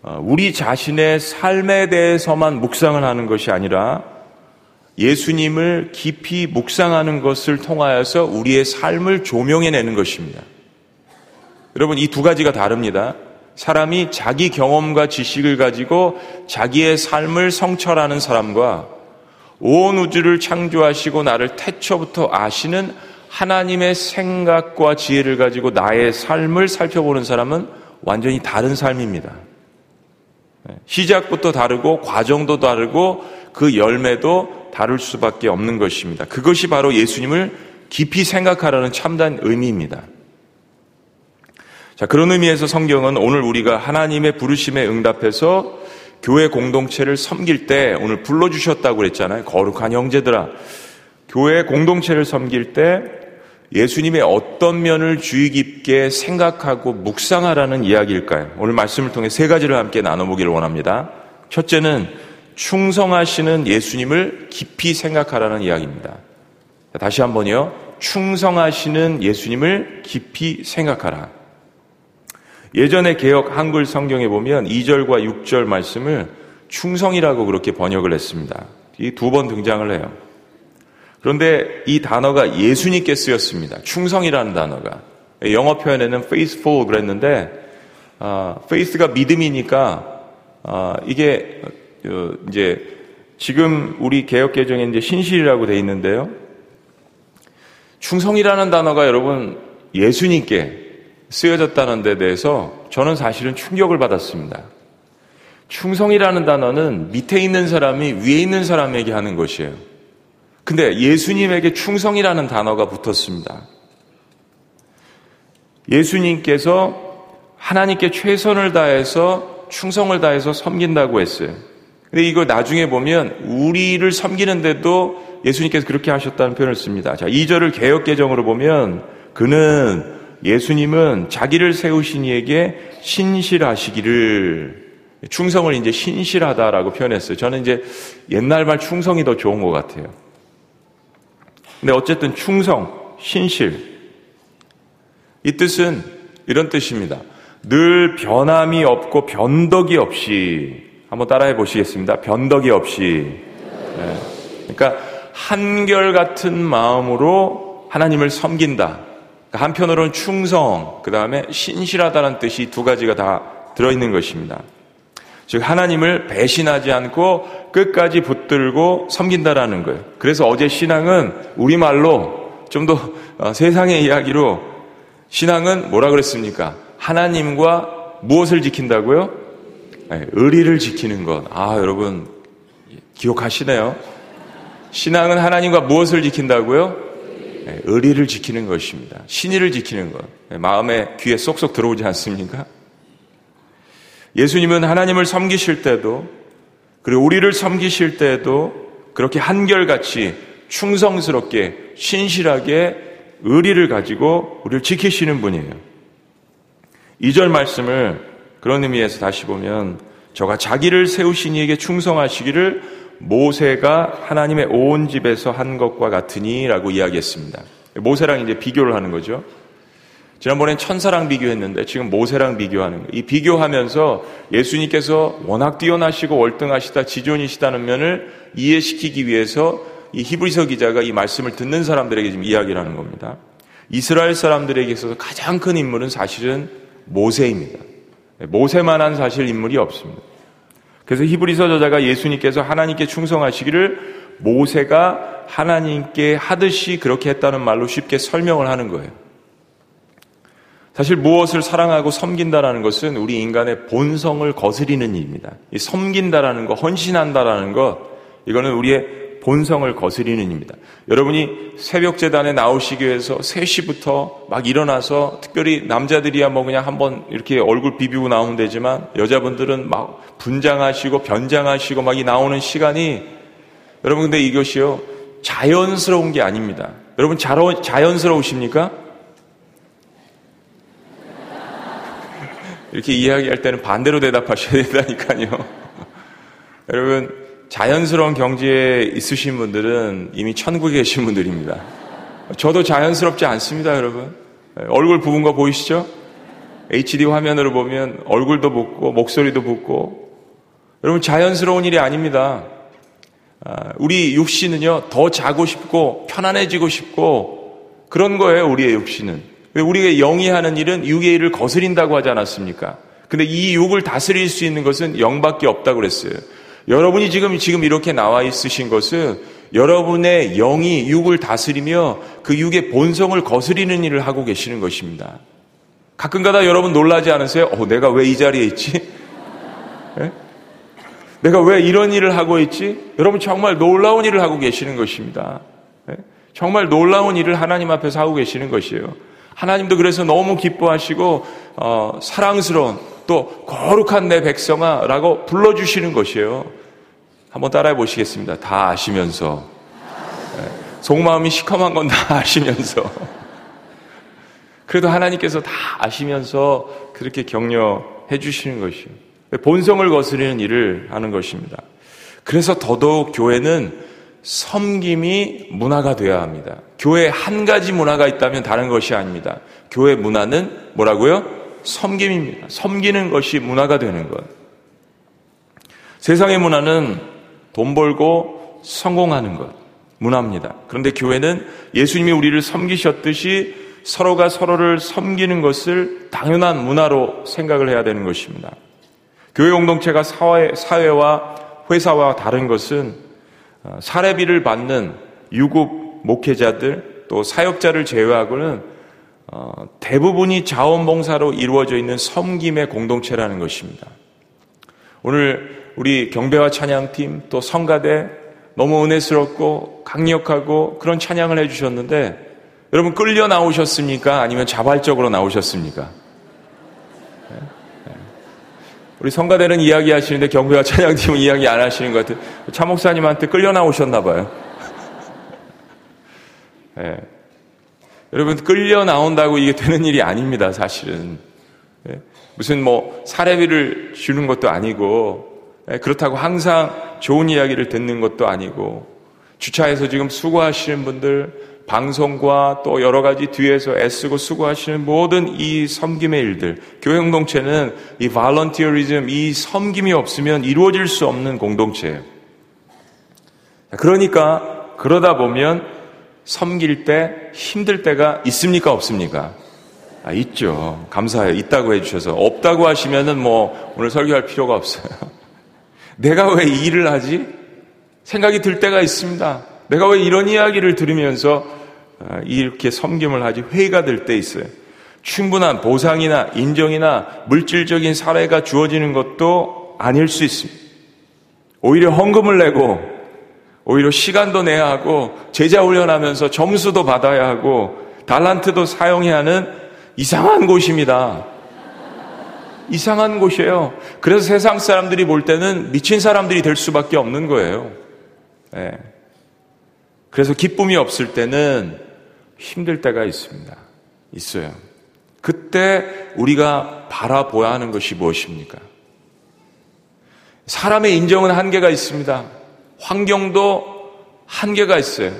어, 우리 자신의 삶에 대해서만 묵상을 하는 것이 아니라 예수님을 깊이 묵상하는 것을 통하여서 우리의 삶을 조명해내는 것입니다. 여러분 이 두 가지가 다릅니다. 사람이 자기 경험과 지식을 가지고 자기의 삶을 성찰하는 사람과 온 우주를 창조하시고 나를 태초부터 아시는 하나님의 생각과 지혜를 가지고 나의 삶을 살펴보는 사람은 완전히 다른 삶입니다. 네, 시작부터 다르고 과정도 다르고 그 열매도 다를 수밖에 없는 것입니다. 그것이 바로 예수님을 깊이 생각하라는 참된 의미입니다. 자, 그런 의미에서 성경은 오늘 우리가 하나님의 부르심에 응답해서 교회 공동체를 섬길 때 오늘 불러주셨다고 그랬잖아요. 거룩한 형제들아. 교회 공동체를 섬길 때 예수님의 어떤 면을 주의 깊게 생각하고 묵상하라는 이야기일까요? 오늘 말씀을 통해 세 가지를 함께 나눠보기를 원합니다. 첫째는 충성하시는 예수님을 깊이 생각하라는 이야기입니다. 다시 한번요. 충성하시는 예수님을 깊이 생각하라. 예전에 개혁 한글 성경에 보면 2절과 6절 말씀을 충성이라고 그렇게 번역을 했습니다. 이 두 번 등장을 해요. 그런데 이 단어가 예수님께 쓰였습니다. 충성이라는 단어가. 영어 표현에는 faithful 그랬는데, 아, faith가 믿음이니까, 아, 이게, 어, 이제, 지금 우리 개혁 개정에 이제 신실이라고 돼 있는데요. 충성이라는 단어가 여러분 예수님께 쓰여졌다는 데 대해서 저는 사실은 충격을 받았습니다. 충성이라는 단어는 밑에 있는 사람이 위에 있는 사람에게 하는 것이에요. 근데 예수님에게 충성이라는 단어가 붙었습니다. 예수님께서 하나님께 최선을 다해서 충성을 다해서 섬긴다고 했어요. 근데 이걸 나중에 보면 우리를 섬기는데도 예수님께서 그렇게 하셨다는 표현을 씁니다. 자, 2절을 개혁개정으로 보면 그는 예수님은 자기를 세우신 이에게 신실하시기를 충성을 이제 신실하다라고 표현했어요. 저는 이제 옛날 말 충성이 더 좋은 것 같아요. 근데 어쨌든 충성, 신실. 이 뜻은 이런 뜻입니다. 늘 변함이 없고 변덕이 없이 한번 따라해 보시겠습니다. 변덕이 없이. 네. 그러니까 한결같은 마음으로 하나님을 섬긴다. 그러니까 한편으로는 충성, 그 다음에 신실하다는 뜻이 두 가지가 다 들어있는 것입니다. 즉, 하나님을 배신하지 않고 끝까지 붙들고 섬긴다라는 거예요. 그래서 어제 신앙은 우리말로 좀더 어, 세상의 이야기로 신앙은 뭐라 그랬습니까? 하나님과 무엇을 지킨다고요? 네, 의리를 지키는 것. 아, 여러분, 기억하시네요. 신앙은 하나님과 무엇을 지킨다고요? 예, 의리를 지키는 것입니다. 신의를 지키는 것. 예, 마음에 귀에 쏙쏙 들어오지 않습니까? 예수님은 하나님을 섬기실 때도 그리고 우리를 섬기실 때도 그렇게 한결같이 충성스럽게 신실하게 의리를 가지고 우리를 지키시는 분이에요. 2절 말씀을 그런 의미에서 다시 보면 저가 자기를 세우신 이에게 충성하시기를 모세가 하나님의 온 집에서 한 것과 같으니라고 이야기했습니다. 모세랑 이제 비교를 하는 거죠. 지난번엔 천사랑 비교했는데 지금 모세랑 비교하는 거예요. 이 비교하면서 예수님께서 워낙 뛰어나시고 월등하시다 지존이시다는 면을 이해시키기 위해서 이 히브리서 기자가 이 말씀을 듣는 사람들에게 지금 이야기를 하는 겁니다. 이스라엘 사람들에게 있어서 가장 큰 인물은 사실은 모세입니다. 모세만한 사실 인물이 없습니다. 그래서 히브리서 저자가 예수님께서 하나님께 충성하시기를 모세가 하나님께 하듯이 그렇게 했다는 말로 쉽게 설명을 하는 거예요. 사실 무엇을 사랑하고 섬긴다라는 것은 우리 인간의 본성을 거스리는 일입니다. 이 섬긴다라는 것, 헌신한다라는 것, 이거는 우리의 본성을 거스리는 입니다. 여러분이 새벽 재단에 나오시기 위해서 3시부터 막 일어나서 특별히 남자들이야 뭐 그냥 한번 이렇게 얼굴 비비고 나오면 되지만 여자분들은 막 분장하시고 변장하시고 막 이 나오는 시간이 여러분 근데 이것이요 자연스러운 게 아닙니다. 여러분 자연스러우십니까? 이렇게 이야기할 때는 반대로 대답하셔야 된다니까요. 여러분 자연스러운 경지에 있으신 분들은 이미 천국에 계신 분들입니다. 저도 자연스럽지 않습니다, 여러분. 얼굴 부은 거 보이시죠? HD 화면으로 보면 얼굴도 붓고 목소리도 붓고 여러분 자연스러운 일이 아닙니다. 아, 우리 육신은요 더 자고 싶고 편안해지고 싶고 그런 거예요 우리의 육신은 우리가 영이 하는 일은 육의 일을 거스린다고 하지 않았습니까? 근데 이 육을 다스릴 수 있는 것은 영밖에 없다고 그랬어요. 여러분이 지금 지금 이렇게 나와 있으신 것은 여러분의 영이 육을 다스리며 그 육의 본성을 거스리는 일을 하고 계시는 것입니다. 가끔가다 여러분 놀라지 않으세요? 어, 내가 왜 이 자리에 있지? 네? 내가 왜 이런 일을 하고 있지? 여러분 정말 놀라운 일을 하고 계시는 것입니다. 네? 정말 놀라운 일을 하나님 앞에서 하고 계시는 것이에요. 하나님도 그래서 너무 기뻐하시고 어, 사랑스러운 또 거룩한 내 백성아 라고 불러주시는 것이에요. 한번 따라해 보시겠습니다. 다 아시면서 네. 속마음이 시커먼 건 다 아시면서 그래도 하나님께서 다 아시면서 그렇게 격려해 주시는 것이요. 본성을 거스르는 일을 하는 것입니다. 그래서 더더욱 교회는 섬김이 문화가 되어야 합니다. 교회 한 가지 문화가 있다면 다른 것이 아닙니다. 교회 문화는 뭐라고요? 섬김입니다. 섬기는 것이 문화가 되는 것. 세상의 문화는 돈 벌고 성공하는 것. 문화입니다. 그런데 교회는 예수님이 우리를 섬기셨듯이 서로가 서로를 섬기는 것을 당연한 문화로 생각을 해야 되는 것입니다. 교회 공동체가 사회, 사회와 회사와 다른 것은 어, 사례비를 받는 유급 목회자들 또 사역자를 제외하고는 어, 대부분이 자원봉사로 이루어져 있는 섬김의 공동체라는 것입니다. 오늘 우리 경배와 찬양팀 또 성가대 너무 은혜스럽고 강력하고 그런 찬양을 해주셨는데 여러분 끌려 나오셨습니까? 아니면 자발적으로 나오셨습니까? 네? 네. 우리 성가대는 이야기하시는데 경배와 찬양팀은 이야기 안 하시는 것 같아요. 차 목사님한테 끌려 나오셨나 봐요. 네. 여러분 끌려 나온다고 이게 되는 일이 아닙니다. 사실은 네. 무슨 뭐 사례비를 주는 것도 아니고 네. 그렇다고 항상 좋은 이야기를 듣는 것도 아니고 주차해서 지금 수고하시는 분들 방송과 또 여러 가지 뒤에서 애쓰고 수고하시는 모든 이 섬김의 일들, 교회 공동체는 이 발런티어리즘, 이 섬김이 없으면 이루어질 수 없는 공동체예요. 그러니까 그러다 보면 섬길 때 힘들 때가 있습니까 없습니까? 아, 있죠. 감사해요. 있다고 해주셔서 없다고 하시면은 뭐 오늘 설교할 필요가 없어요. 내가 왜 이 일을 하지? 생각이 들 때가 있습니다. 내가 왜 이런 이야기를 들으면서 아, 이렇게 섬김을 하지 회의가 될 때 있어요. 충분한 보상이나 인정이나 물질적인 사례가 주어지는 것도 아닐 수 있습니다. 오히려 헌금을 내고 오히려 시간도 내야 하고 제자 훈련하면서 점수도 받아야 하고 달란트도 사용해야 하는 이상한 곳입니다. 이상한 곳이에요. 그래서 세상 사람들이 볼 때는 미친 사람들이 될 수밖에 없는 거예요. 네. 그래서 기쁨이 없을 때는 힘들 때가 있습니다. 있어요. 그때 우리가 바라보아야 하는 것이 무엇입니까? 사람의 인정은 한계가 있습니다. 환경도 한계가 있어요.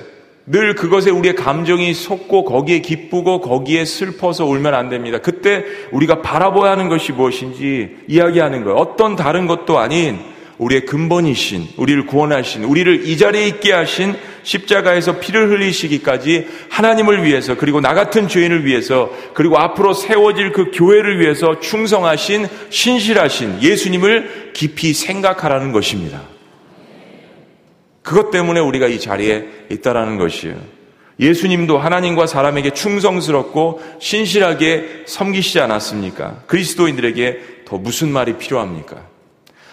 늘 그것에 우리의 감정이 솟고 거기에 기쁘고 거기에 슬퍼서 울면 안 됩니다. 그때 우리가 바라보아야 하는 것이 무엇인지 이야기하는 거예요. 어떤 다른 것도 아닌 우리의 근본이신, 우리를 구원하신, 우리를 이 자리에 있게 하신 십자가에서 피를 흘리시기까지 하나님을 위해서, 그리고 나 같은 죄인을 위해서, 그리고 앞으로 세워질 그 교회를 위해서 충성하신, 신실하신 예수님을 깊이 생각하라는 것입니다. 그것 때문에 우리가 이 자리에 있다라는 것이에요. 예수님도 하나님과 사람에게 충성스럽고 신실하게 섬기시지 않았습니까? 그리스도인들에게 더 무슨 말이 필요합니까?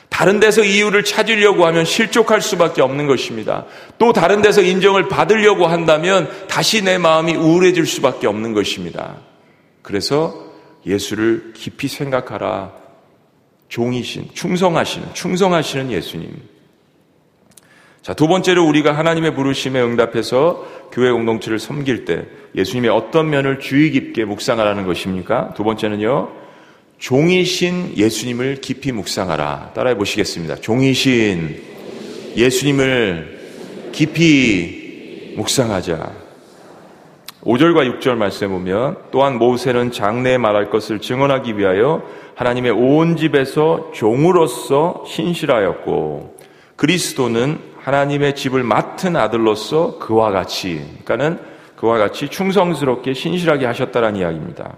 다른 데서 이유를 찾으려고 하면 실족할 수밖에 없는 것입니다. 또 다른 데서 인정을 받으려고 한다면 다시 내 마음이 우울해질 수밖에 없는 것입니다. 그래서 예수를 깊이 생각하라. 종이신, 충성하시는, 충성하시는 예수님. 자, 두 번째로 우리가 하나님의 부르심에 응답해서 교회 공동체를 섬길 때 예수님의 어떤 면을 주의 깊게 묵상하라는 것입니까? 두 번째는요, 종이신 예수님을 깊이 묵상하라. 따라해 보시겠습니다. 종이신 예수님을 깊이 묵상하자. 5절과 6절 말씀에 보면 또한 모세는 장래에 말할 것을 증언하기 위하여 하나님의 온 집에서 종으로서 신실하였고 그리스도는 하나님의 집을 맡은 아들로서 그와 같이 그러니까는 그와 같이 충성스럽게 신실하게 하셨다는 이야기입니다.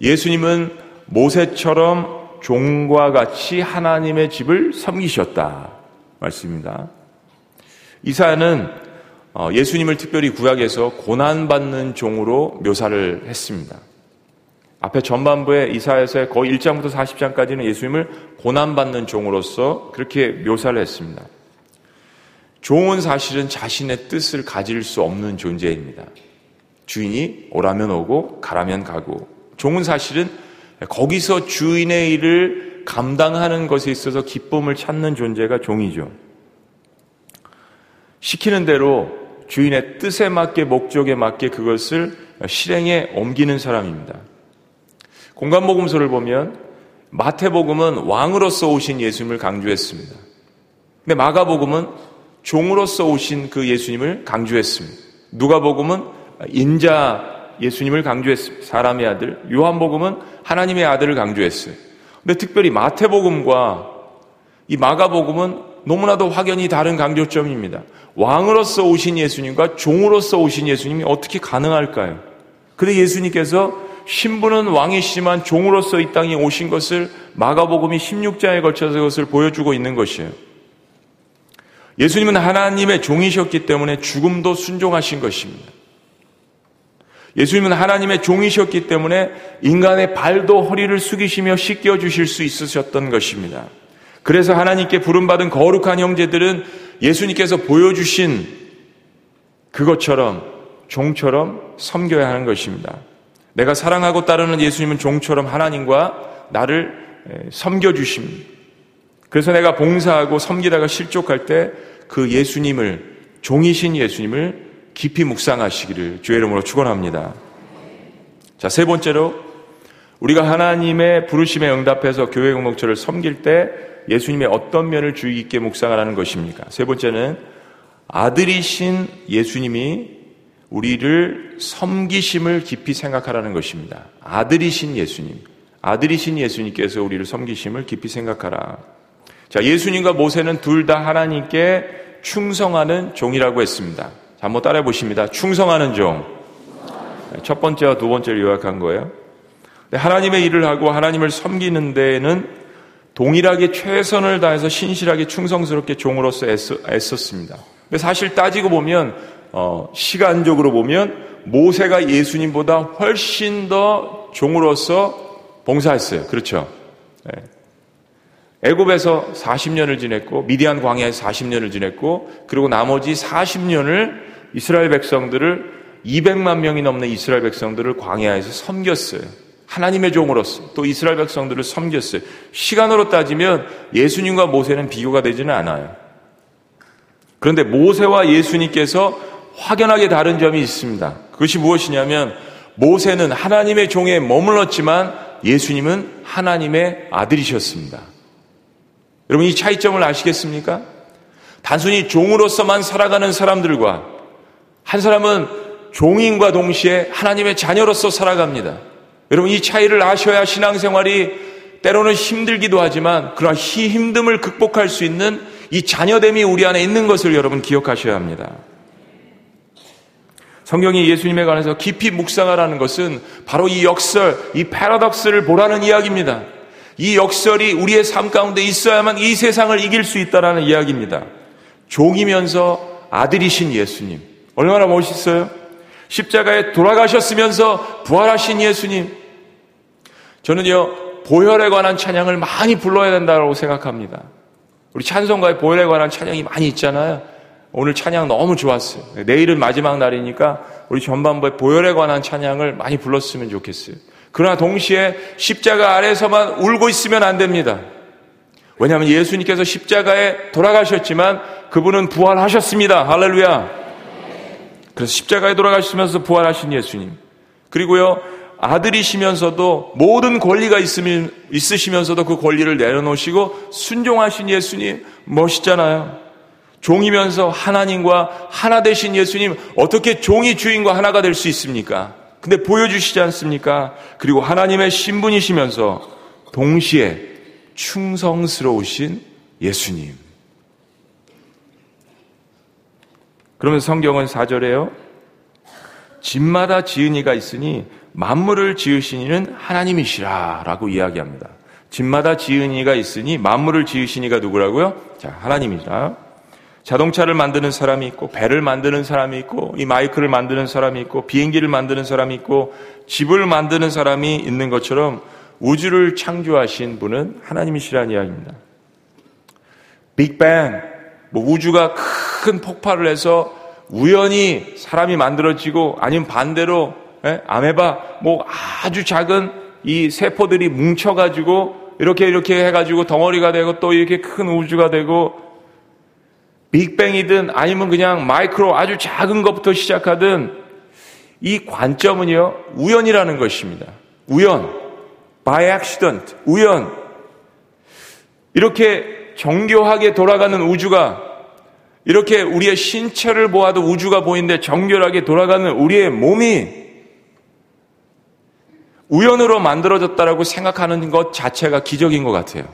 예수님은 모세처럼 종과 같이 하나님의 집을 섬기셨다. 말씀입니다. 이사야는 어, 예수님을 특별히 구약에서 고난받는 종으로 묘사를 했습니다. 앞에 전반부에 이사야서의 거의 1장부터 40장까지는 예수님을 고난받는 종으로서 그렇게 묘사를 했습니다. 종은 사실은 자신의 뜻을 가질 수 없는 존재입니다. 주인이 오라면 오고 가라면 가고 종은 사실은 거기서 주인의 일을 감당하는 것에 있어서 기쁨을 찾는 존재가 종이죠. 시키는 대로 주인의 뜻에 맞게 목적에 맞게 그것을 실행에 옮기는 사람입니다. 공간복음서를 보면 마태복음은 왕으로서 오신 예수님을 강조했습니다. 근데 마가복음은 종으로서 오신 그 예수님을 강조했습니다. 누가복음은 인자 예수님을 강조했습니다. 사람의 아들. 요한복음은 하나님의 아들을 강조했어요. 근데 특별히 마태복음과 이 마가복음은 너무나도 확연히 다른 강조점입니다. 왕으로서 오신 예수님과 종으로서 오신 예수님이 어떻게 가능할까요? 근데 예수님께서 신부는 왕이시지만 종으로서 이 땅에 오신 것을 마가복음이 16장에 걸쳐서 그것을 보여주고 있는 것이에요. 예수님은 하나님의 종이셨기 때문에 죽음도 순종하신 것입니다. 예수님은 하나님의 종이셨기 때문에 인간의 발도 허리를 숙이시며 씻겨 주실 수 있으셨던 것입니다. 그래서 하나님께 부름받은 거룩한 형제들은 예수님께서 보여주신 그것처럼 종처럼 섬겨야 하는 것입니다. 내가 사랑하고 따르는 예수님은 종처럼 하나님과 나를 섬겨주십니다. 그래서 내가 봉사하고 섬기다가 실족할 때 그 예수님을, 종이신 예수님을 깊이 묵상하시기를 주의 이름으로 축원합니다. 자, 세 번째로 우리가 하나님의 부르심에 응답해서 교회 공동체를 섬길 때 예수님의 어떤 면을 주의 깊게 묵상하라는 것입니까? 세 번째는 아들이신 예수님이 우리를 섬기심을 깊이 생각하라는 것입니다. 아들이신 예수님. 아들이신 예수님께서 우리를 섬기심을 깊이 생각하라. 자, 예수님과 모세는 둘 다 하나님께 충성하는 종이라고 했습니다. 자, 한번 따라해 보십니다. 충성하는 종. 첫 번째와 두 번째를 요약한 거예요. 하나님의 일을 하고 하나님을 섬기는 데에는 동일하게 최선을 다해서 신실하게 충성스럽게 종으로서 애썼습니다. 근데 사실 따지고 보면 어, 시간적으로 보면 모세가 예수님보다 훨씬 더 종으로서 봉사했어요. 그렇죠? 네. 애굽에서 40년을 지냈고 미디안 광야에서 40년을 지냈고 그리고 나머지 40년을 이스라엘 백성들을 200만 명이 넘는 이스라엘 백성들을 광야에서 섬겼어요. 하나님의 종으로서 또 이스라엘 백성들을 섬겼어요. 시간으로 따지면 예수님과 모세는 비교가 되지는 않아요. 그런데 모세와 예수님께서 확연하게 다른 점이 있습니다. 그것이 무엇이냐면 모세는 하나님의 종에 머물렀지만 예수님은 하나님의 아들이셨습니다. 여러분 이 차이점을 아시겠습니까? 단순히 종으로서만 살아가는 사람들과 한 사람은 종인과 동시에 하나님의 자녀로서 살아갑니다. 여러분 이 차이를 아셔야 신앙생활이 때로는 힘들기도 하지만 그러나 이 힘듦을 극복할 수 있는 이 자녀됨이 우리 안에 있는 것을 여러분 기억하셔야 합니다. 성경이 예수님에 관해서 깊이 묵상하라는 것은 바로 이 역설, 이 패러독스를 보라는 이야기입니다. 이 역설이 우리의 삶 가운데 있어야만 이 세상을 이길 수 있다라는 이야기입니다. 종이면서 아들이신 예수님. 얼마나 멋있어요? 십자가에 돌아가셨으면서 부활하신 예수님. 저는요, 보혈에 관한 찬양을 많이 불러야 된다고 생각합니다. 우리 찬송가에 보혈에 관한 찬양이 많이 있잖아요. 오늘 찬양 너무 좋았어요. 내일은 마지막 날이니까 우리 전반부에 보혈에 관한 찬양을 많이 불렀으면 좋겠어요. 그러나 동시에 십자가 아래서만 울고 있으면 안 됩니다. 왜냐하면 예수님께서 십자가에 돌아가셨지만 그분은 부활하셨습니다. 할렐루야. 그래서 십자가에 돌아가시면서 부활하신 예수님. 그리고요, 아들이시면서도 모든 권리가 있으면, 있으시면서도 그 권리를 내려놓으시고 순종하신 예수님 멋있잖아요. 종이면서 하나님과 하나 되신 예수님 어떻게 종이 주인과 하나가 될 수 있습니까? 근데 보여주시지 않습니까? 그리고 하나님의 신분이시면서 동시에 충성스러우신 예수님. 그러면 성경은 4절에요. 집마다 지은 이가 있으니 만물을 지으신 이는 하나님이시라 라고 이야기합니다. 집마다 지은 이가 있으니 만물을 지으신 이가 누구라고요? 자, 하나님이라. 자동차를 만드는 사람이 있고 배를 만드는 사람이 있고 이 마이크를 만드는 사람이 있고 비행기를 만드는 사람이 있고 집을 만드는 사람이 있는 것처럼 우주를 창조하신 분은 하나님이시라는 이야기입니다. 빅뱅, 뭐 우주가 큰 폭발을 해서 우연히 사람이 만들어지고 아니면 반대로 예? 아메바 뭐 아주 작은 이 세포들이 뭉쳐가지고 이렇게 이렇게 해가지고 덩어리가 되고 또 이렇게 큰 우주가 되고 빅뱅이든 아니면 그냥 마이크로 아주 작은 것부터 시작하든 이 관점은요 우연이라는 것입니다. 우연, by accident, 우연. 이렇게 정교하게 돌아가는 우주가 이렇게 우리의 신체를 보아도 우주가 보이는데 정결하게 돌아가는 우리의 몸이 우연으로 만들어졌다라고 생각하는 것 자체가 기적인 것 같아요.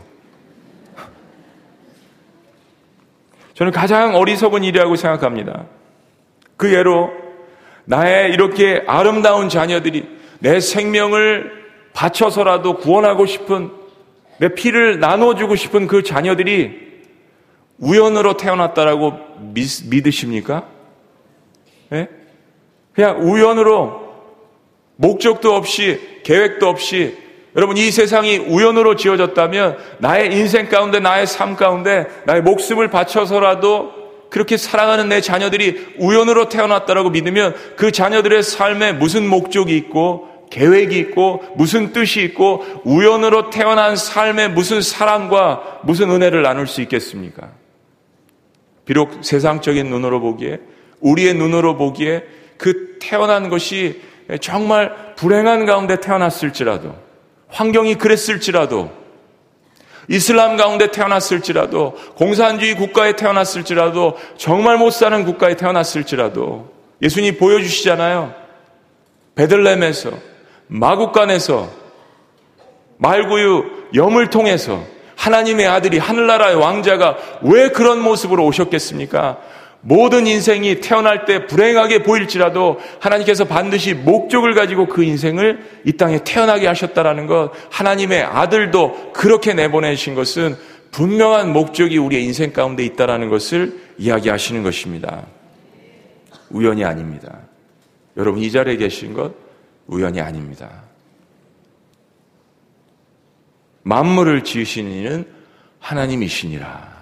저는 가장 어리석은 일이라고 생각합니다. 그 예로 나의 이렇게 아름다운 자녀들이 내 생명을 바쳐서라도 구원하고 싶은 내 피를 나눠주고 싶은 그 자녀들이 우연으로 태어났다라고 믿, 으십니까 네? 그냥 우연으로 목적도 없이 계획도 없이 여러분 이 세상이 우연으로 지어졌다면 나의 인생 가운데 나의 삶 가운데 나의 목숨을 바쳐서라도 그렇게 사랑하는 내 자녀들이 우연으로 태어났다라고 믿으면 그 자녀들의 삶에 무슨 목적이 있고 계획이 있고 무슨 뜻이 있고 우연으로 태어난 삶에 무슨 사랑과 무슨 은혜를 나눌 수 있겠습니까? 비록 세상적인 눈으로 보기에 우리의 눈으로 보기에 그 태어난 것이 정말 불행한 가운데 태어났을지라도 환경이 그랬을지라도 이슬람 가운데 태어났을지라도 공산주의 국가에 태어났을지라도 정말 못 사는 국가에 태어났을지라도 예수님 보여주시잖아요. 베들렘에서 마국간에서 말구유 염을 통해서 하나님의 아들이 하늘나라의 왕자가 왜 그런 모습으로 오셨겠습니까? 모든 인생이 태어날 때 불행하게 보일지라도 하나님께서 반드시 목적을 가지고 그 인생을 이 땅에 태어나게 하셨다라는 것, 하나님의 아들도 그렇게 내보내신 것은 분명한 목적이 우리의 인생 가운데 있다라는 것을 이야기하시는 것입니다. 우연이 아닙니다. 여러분 이 자리에 계신 것 우연이 아닙니다. 만물을 지으신 이는 하나님이시니라.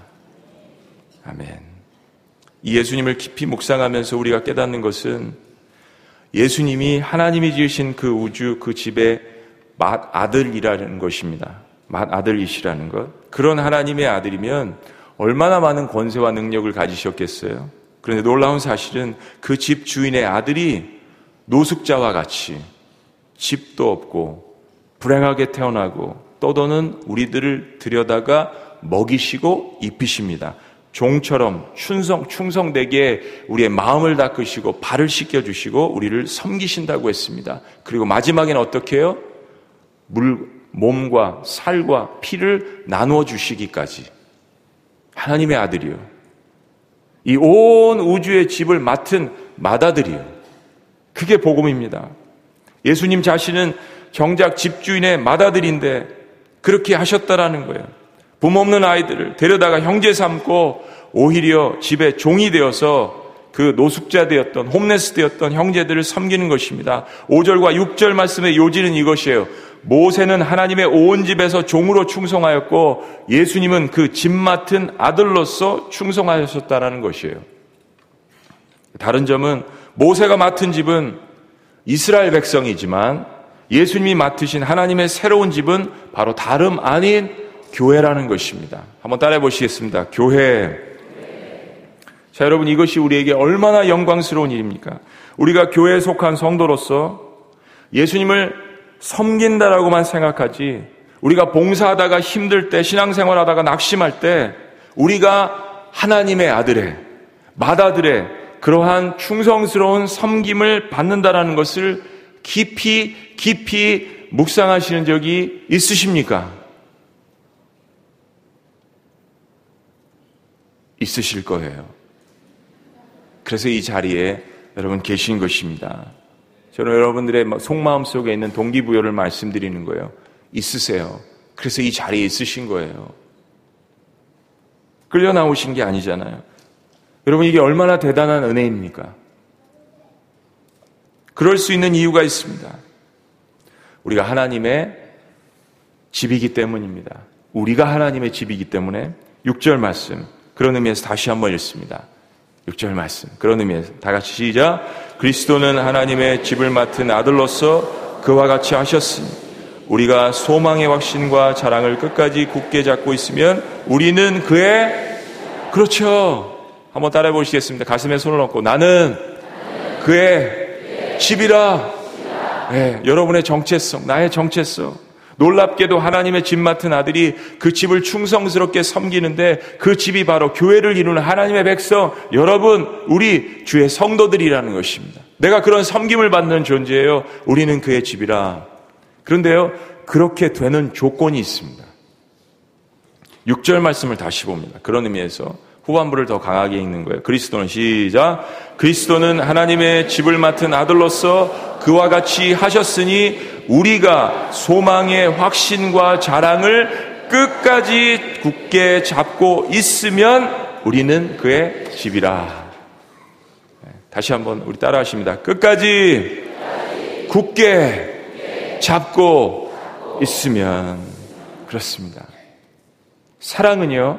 아멘. 이 예수님을 깊이 묵상하면서 우리가 깨닫는 것은 예수님이 하나님이 지으신 그 우주 그 집의 맏 아들이라는 것입니다. 맏 아들이시라는 것. 그런 하나님의 아들이면 얼마나 많은 권세와 능력을 가지셨겠어요. 그런데 놀라운 사실은 그 집 주인의 아들이 노숙자와 같이 집도 없고 불행하게 태어나고 떠도는 우리들을 들여다가 먹이시고 입히십니다. 종처럼 충성, 충성되게 우리의 마음을 닦으시고 발을 씻겨주시고 우리를 섬기신다고 했습니다. 그리고 마지막에는 어떻게 해요? 물, 몸과 살과 피를 나누어 주시기까지. 하나님의 아들이요. 이 온 우주의 집을 맡은 맏아들이요. 그게 복음입니다. 예수님 자신은 정작 집주인의 맏아들인데 그렇게 하셨다라는 거예요. 부모 없는 아이들을 데려다가 형제 삼고 오히려 집에 종이 되어서 그 노숙자 되었던 홈레스 되었던 형제들을 섬기는 것입니다. 5절과 6절 말씀의 요지는 이것이에요. 모세는 하나님의 온 집에서 종으로 충성하였고 예수님은 그 집 맡은 아들로서 충성하셨다라는 것이에요. 다른 점은 모세가 맡은 집은 이스라엘 백성이지만 예수님이 맡으신 하나님의 새로운 집은 바로 다름 아닌 교회라는 것입니다. 한번 따라해 보시겠습니다. 교회. 자, 여러분 이것이 우리에게 얼마나 영광스러운 일입니까? 우리가 교회에 속한 성도로서 예수님을 섬긴다라고만 생각하지 우리가 봉사하다가 힘들 때 신앙생활 하다가 낙심할 때 우리가 하나님의 아들의 맏아들의 그러한 충성스러운 섬김을 받는다라는 것을 깊이 깊이 묵상하시는 적이 있으십니까? 있으실 거예요. 그래서 이 자리에 여러분 계신 것입니다. 저는 여러분들의 속마음 속에 있는 동기부여를 말씀드리는 거예요. 있으세요. 그래서 이 자리에 있으신 거예요. 끌려 나오신 게 아니잖아요. 여러분 이게 얼마나 대단한 은혜입니까? 그럴 수 있는 이유가 있습니다. 우리가 하나님의 집이기 때문입니다. 우리가 하나님의 집이기 때문에 6절 말씀 그런 의미에서 다시 한번 읽습니다. 6절 말씀 그런 의미에서 다 같이 시작 그리스도는 하나님의 집을 맡은 아들로서 그와 같이 하셨으니 우리가 소망의 확신과 자랑을 끝까지 굳게 잡고 있으면 우리는 그의 그렇죠. 한번 따라해 보시겠습니다. 가슴에 손을 얹고 나는 그의 집이라. 네, 여러분의 정체성, 나의 정체성. 놀랍게도 하나님의 집 맡은 아들이 그 집을 충성스럽게 섬기는데 그 집이 바로 교회를 이루는 하나님의 백성, 여러분, 우리 주의 성도들이라는 것입니다. 내가 그런 섬김을 받는 존재예요. 우리는 그의 집이라. 그런데요, 그렇게 되는 조건이 있습니다. 6절 말씀을 다시 봅니다. 그런 의미에서 후반부를 더 강하게 읽는 거예요. 그리스도는 시작. 그리스도는 하나님의 집을 맡은 아들로서 그와 같이 하셨으니 우리가 소망의 확신과 자랑을 끝까지 굳게 잡고 있으면 우리는 그의 집이라. 네, 다시 한번 우리 따라 하십니다. 끝까지 굳게 잡고 있으면 그렇습니다. 사랑은요,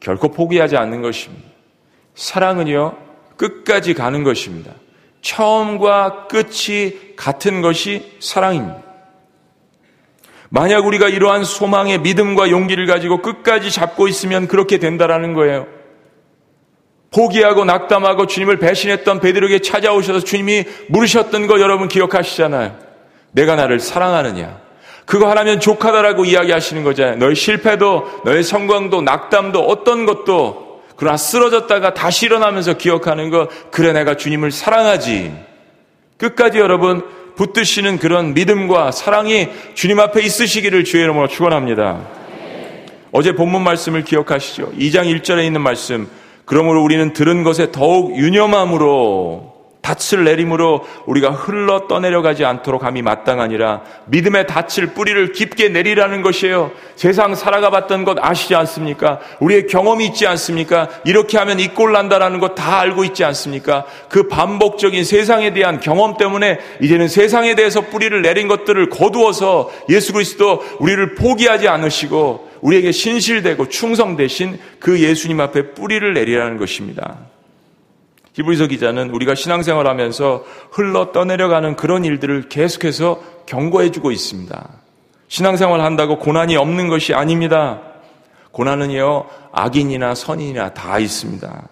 결코 포기하지 않는 것입니다. 사랑은요, 끝까지 가는 것입니다. 처음과 끝이 같은 것이 사랑입니다. 만약 우리가 이러한 소망의 믿음과 용기를 가지고 끝까지 잡고 있으면 그렇게 된다라는 거예요. 포기하고 낙담하고 주님을 배신했던 베드로에게 찾아오셔서 주님이 물으셨던 거 여러분 기억하시잖아요. 내가 나를 사랑하느냐? 그거 하나면 족하다라고 이야기하시는 거잖아요. 너의 실패도, 너의 성광도, 낙담도, 어떤 것도, 그러나 쓰러졌다가 다시 일어나면서 기억하는 거, 그래, 내가 주님을 사랑하지. 끝까지 여러분, 붙드시는 그런 믿음과 사랑이 주님 앞에 있으시기를 주의 이름으로 축원합니다. 어제 본문 말씀을 기억하시죠? 2장 1절에 있는 말씀. 그러므로 우리는 들은 것에 더욱 유념함으로 닻을 내림으로 우리가 흘러 떠내려가지 않도록 함이 마땅하니라 믿음의 닻을 뿌리를 깊게 내리라는 것이에요. 세상 살아가 봤던 것 아시지 않습니까? 우리의 경험이 있지 않습니까? 이렇게 하면 이 꼴 난다라는 것 다 알고 있지 않습니까? 그 반복적인 세상에 대한 경험 때문에 이제는 세상에 대해서 뿌리를 내린 것들을 거두어서 예수 그리스도 우리를 포기하지 않으시고 우리에게 신실되고 충성 되신 그 예수님 앞에 뿌리를 내리라는 것입니다. 히브리서 기자는 우리가 신앙생활 하면서 흘러 떠내려가는 그런 일들을 계속해서 경고해주고 있습니다. 신앙생활 한다고 고난이 없는 것이 아닙니다. 고난은요, 악인이나 선인이나 다 있습니다.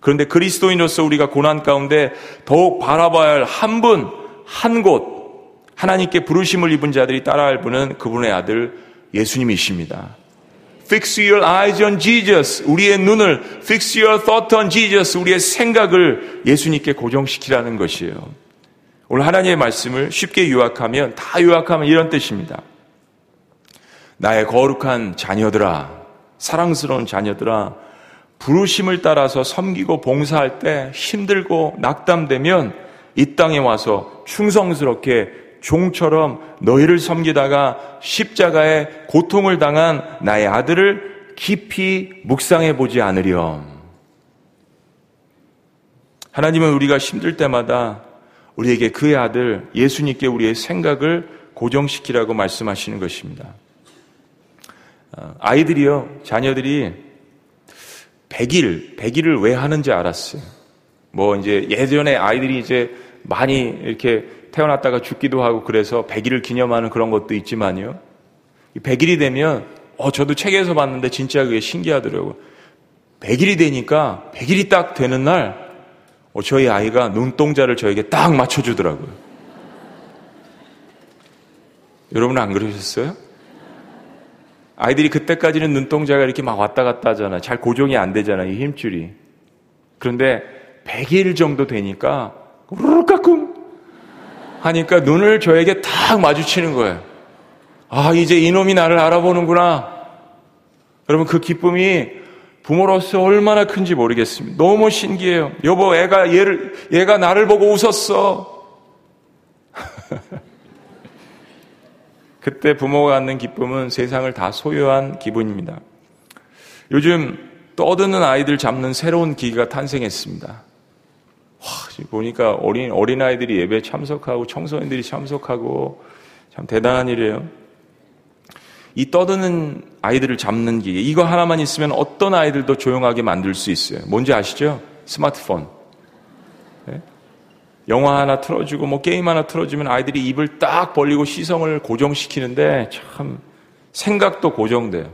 그런데 그리스도인으로서 우리가 고난 가운데 더욱 바라봐야 할 한 분, 한 곳, 하나님께 부르심을 입은 자들이 따라할 분은 그분의 아들 예수님이십니다. Fix your eyes on Jesus. 우리의 눈을 fix your thought on Jesus. 우리의 생각을 예수님께 고정시키라는 것이에요. 오늘 하나님의 말씀을 쉽게 요약하면 다 요약하면 이런 뜻입니다. 나의 거룩한 자녀들아, 사랑스러운 자녀들아, 부르심을 따라서 섬기고 봉사할 때 힘들고 낙담되면 이 땅에 와서 충성스럽게 종처럼 너희를 섬기다가 십자가에 고통을 당한 나의 아들을 깊이 묵상해 보지 않으렴. 하나님은 우리가 힘들 때마다 우리에게 그의 아들 예수님께 우리의 생각을 고정시키라고 말씀하시는 것입니다. 어, 아이들이요, 자녀들이 100일, 100일을 왜 하는지 알았어요. 뭐 이제 예전에 아이들이 이제 많이 이렇게 태어났다가 죽기도 하고 그래서 100일을 기념하는 그런 것도 있지만요. 100일이 되면 어 저도 책에서 봤는데 진짜 그게 신기하더라고요. 100일이 되니까 100일이 딱 되는 날 어, 저희 아이가 눈동자를 저에게 딱 맞춰주더라고요. 여러분 안 그러셨어요? 아이들이 그때까지는 눈동자가 이렇게 막 왔다 갔다 하잖아요. 잘 고정이 안 되잖아요. 이 힘줄이. 그런데 100일 정도 되니까 우르르 까꿍 하니까 눈을 저에게 딱 마주치는 거예요. 아, 이제 이놈이 나를 알아보는구나. 여러분, 그 기쁨이 부모로서 얼마나 큰지 모르겠습니다. 너무 신기해요. 여보, 애가 얘를, 얘가 나를 보고 웃었어. 그때 부모가 갖는 기쁨은 세상을 다 소유한 기분입니다. 요즘 떠드는 아이들 잡는 새로운 기기가 탄생했습니다. 와, 보니까 어린, 어린아이들이 예배 참석하고 청소년들이 참석하고 참 대단한 일이에요. 이 떠드는 아이들을 잡는 기계, 이거 하나만 있으면 어떤 아이들도 조용하게 만들 수 있어요. 뭔지 아시죠? 스마트폰. 네? 영화 하나 틀어주고 뭐 게임 하나 틀어주면 아이들이 입을 딱 벌리고 시성을 고정시키는데 참 생각도 고정돼요.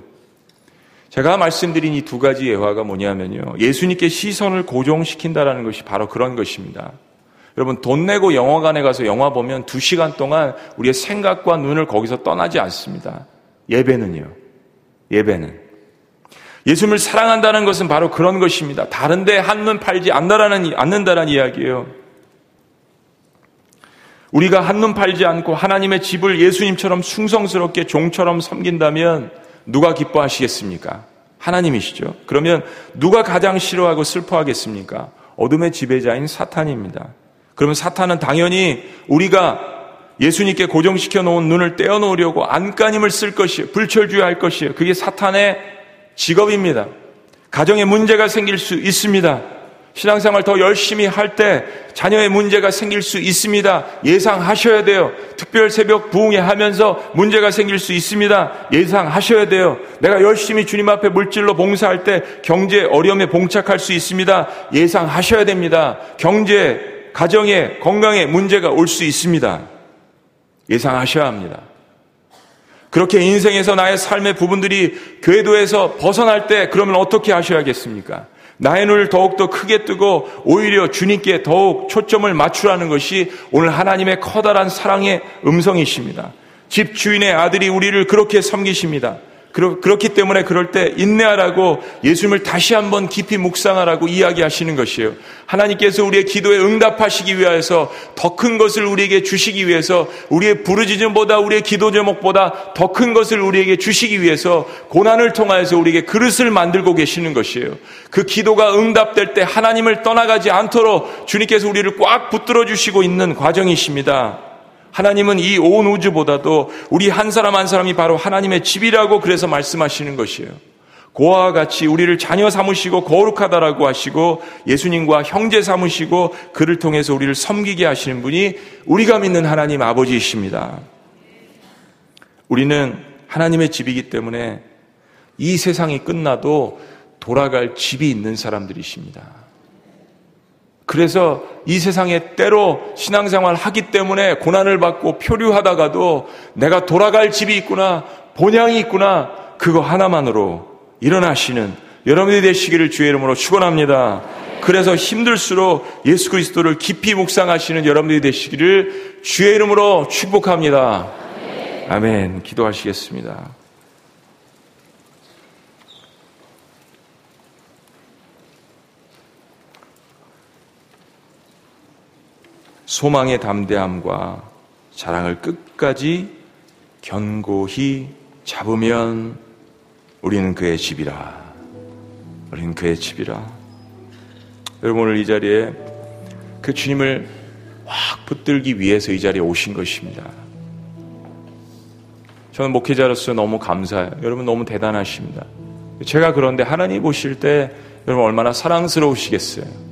제가 말씀드린 이 두 가지 예화가 뭐냐면요. 예수님께 시선을 고정시킨다라는 것이 바로 그런 것입니다. 여러분, 돈 내고 영화관에 가서 영화 보면 두 시간 동안 우리의 생각과 눈을 거기서 떠나지 않습니다. 예배는요. 예배는. 예수님을 사랑한다는 것은 바로 그런 것입니다. 다른데 한눈 팔지 않는다라는, 않는다라는 이야기예요. 우리가 한눈 팔지 않고 하나님의 집을 예수님처럼 충성스럽게 종처럼 섬긴다면 누가 기뻐하시겠습니까? 하나님이시죠. 그러면 누가 가장 싫어하고 슬퍼하겠습니까? 어둠의 지배자인 사탄입니다. 그러면 사탄은 당연히 우리가 예수님께 고정시켜 놓은 눈을 떼어 놓으려고 안간힘을 쓸 것이에요. 불철주야할 것이에요. 그게 사탄의 직업입니다. 가정에 문제가 생길 수 있습니다. 신앙생활 더 열심히 할 때 자녀의 문제가 생길 수 있습니다. 예상하셔야 돼요. 특별 새벽 부흥회 하면서 문제가 생길 수 있습니다. 예상하셔야 돼요. 내가 열심히 주님 앞에 물질로 봉사할 때 경제 어려움에 봉착할 수 있습니다. 예상하셔야 됩니다. 경제, 가정에, 건강에 문제가 올 수 있습니다. 예상하셔야 합니다. 그렇게 인생에서 나의 삶의 부분들이 궤도에서 벗어날 때 그러면 어떻게 하셔야겠습니까? 나의 눈을 더욱더 크게 뜨고 오히려 주님께 더욱 초점을 맞추라는 것이 오늘 하나님의 커다란 사랑의 음성이십니다. 집 주인의 아들이 우리를 그렇게 섬기십니다. 그렇기 때문에 그럴 때 인내하라고 예수님을 다시 한번 깊이 묵상하라고 이야기하시는 것이에요. 하나님께서 우리의 기도에 응답하시기 위해서 더 큰 것을 우리에게 주시기 위해서 우리의 부르짖음보다 우리의 기도 제목보다 더 큰 것을 우리에게 주시기 위해서 고난을 통하여서 우리에게 그릇을 만들고 계시는 것이에요. 그 기도가 응답될 때 하나님을 떠나가지 않도록 주님께서 우리를 꽉 붙들어 주시고 있는 과정이십니다. 하나님은 이 온 우주보다도 우리 한 사람 한 사람이 바로 하나님의 집이라고 그래서 말씀하시는 것이에요. 고아와 같이 우리를 자녀 삼으시고 거룩하다라고 하시고 예수님과 형제 삼으시고 그를 통해서 우리를 섬기게 하시는 분이 우리가 믿는 하나님 아버지이십니다. 우리는 하나님의 집이기 때문에 이 세상이 끝나도 돌아갈 집이 있는 사람들이십니다. 그래서 이 세상에 때로 신앙생활 하기 때문에 고난을 받고 표류하다가도 내가 돌아갈 집이 있구나, 본향이 있구나, 그거 하나만으로 일어나시는 여러분이 되시기를 주의 이름으로 축원합니다. 그래서 힘들수록 예수 그리스도를 깊이 묵상하시는 여러분들이 되시기를 주의 이름으로 축복합니다. 아멘. 기도하시겠습니다. 소망의 담대함과 자랑을 끝까지 견고히 잡으면 우리는 그의 집이라. 우리는 그의 집이라. 여러분 오늘 이 자리에 그 주님을 확 붙들기 위해서 이 자리에 오신 것입니다. 저는 목회자로서 너무 감사해요. 여러분 너무 대단하십니다. 제가 그런데 하나님 보실 때 여러분 얼마나 사랑스러우시겠어요.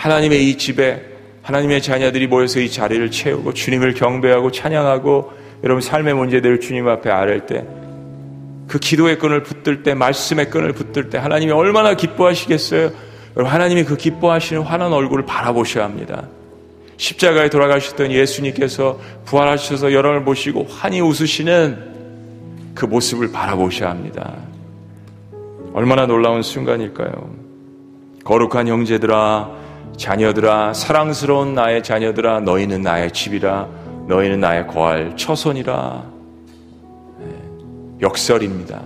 하나님의 이 집에 하나님의 자녀들이 모여서 이 자리를 채우고 주님을 경배하고 찬양하고 여러분 삶의 문제들을 주님 앞에 아뢰 때그 기도의 끈을 붙들 때 말씀의 끈을 붙들 때 하나님이 얼마나 기뻐하시겠어요? 여러분 하나님이 그 기뻐하시는 환한 얼굴을 바라보셔야 합니다. 십자가에 돌아가셨던 예수님께서 부활하셔서 여러분을 보시고 환히 웃으시는 그 모습을 바라보셔야 합니다. 얼마나 놀라운 순간일까요? 거룩한 형제들아 자녀들아 사랑스러운 나의 자녀들아 너희는 나의 집이라 너희는 나의 거할 처손이라 네, 역설입니다.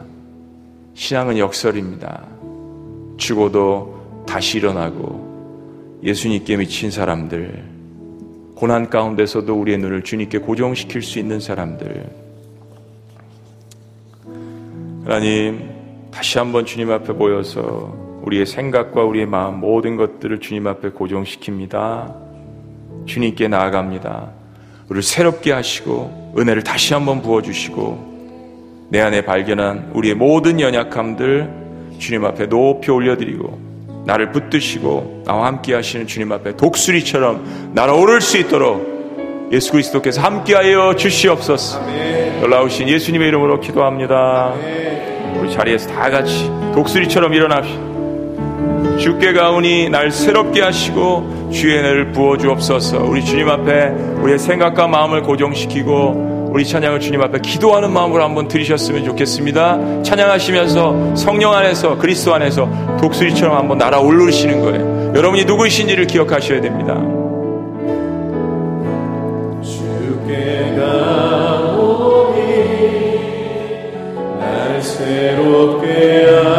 신앙은 역설입니다. 죽어도 다시 일어나고 예수님께 미친 사람들 고난 가운데서도 우리의 눈을 주님께 고정시킬 수 있는 사람들 하나님 다시 한번 주님 앞에 모여서 우리의 생각과 우리의 마음 모든 것들을 주님 앞에 고정시킵니다. 주님께 나아갑니다. 우리를 새롭게 하시고 은혜를 다시 한번 부어주시고 내 안에 발견한 우리의 모든 연약함들 주님 앞에 높이 올려드리고 나를 붙드시고 나와 함께 하시는 주님 앞에 독수리처럼 날아오를 수 있도록 예수 그리스도께서 함께하여 주시옵소서. 놀라우신 예수님의 이름으로 기도합니다. 우리 자리에서 다 같이 독수리처럼 일어납시다. 주께 가오니 날 새롭게 하시고 주의 은혜를 부어 주옵소서. 우리 주님 앞에 우리의 생각과 마음을 고정시키고 우리 찬양을 주님 앞에 기도하는 마음으로 한번 들으셨으면 좋겠습니다. 찬양하시면서 성령 안에서 그리스도 안에서 독수리처럼 한번 날아올르시는 거예요. 여러분이 누구이신지를 기억하셔야 됩니다. 주께 가오니 날 새롭게 하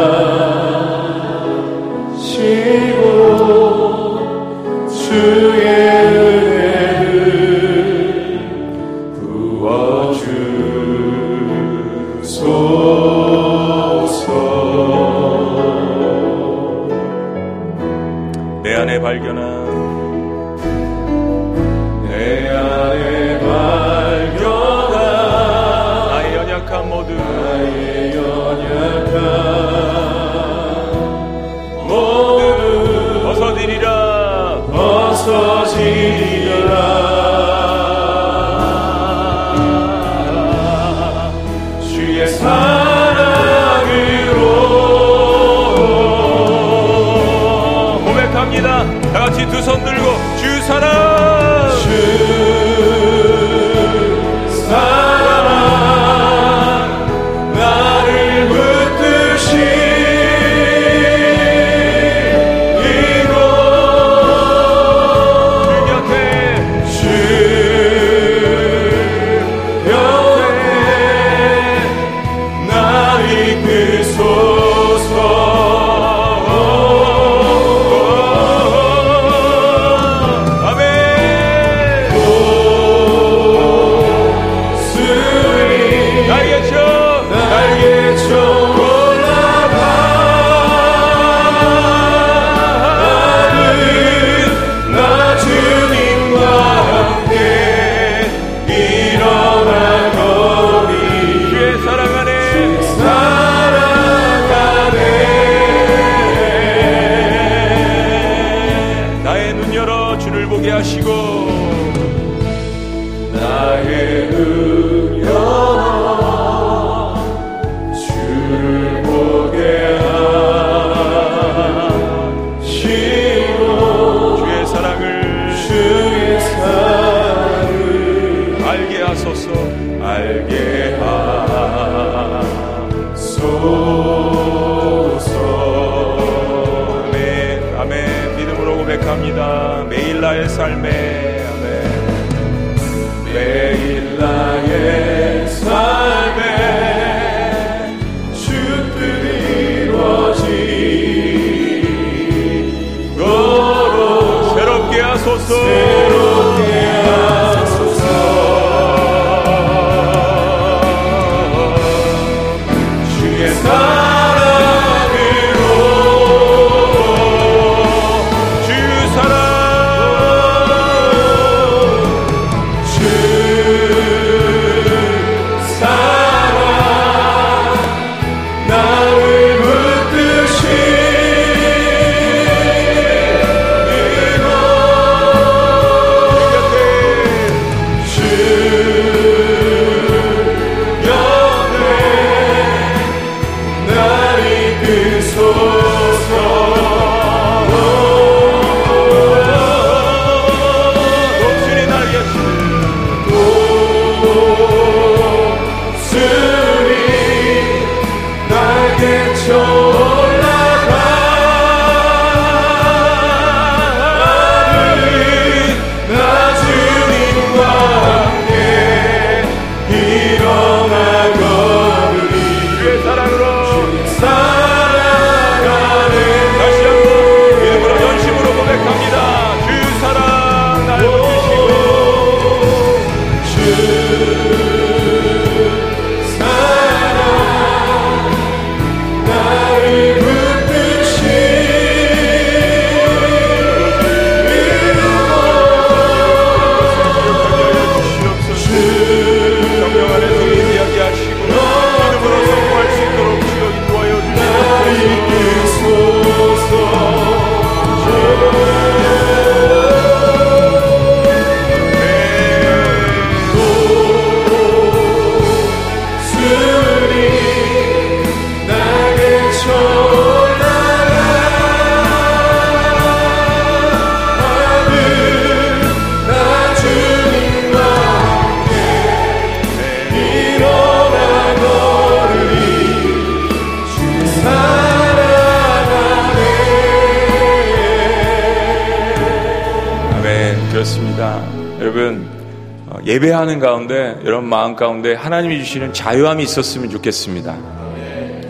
여러분 마음 가운데 하나님이 주시는 자유함이 있었으면 좋겠습니다.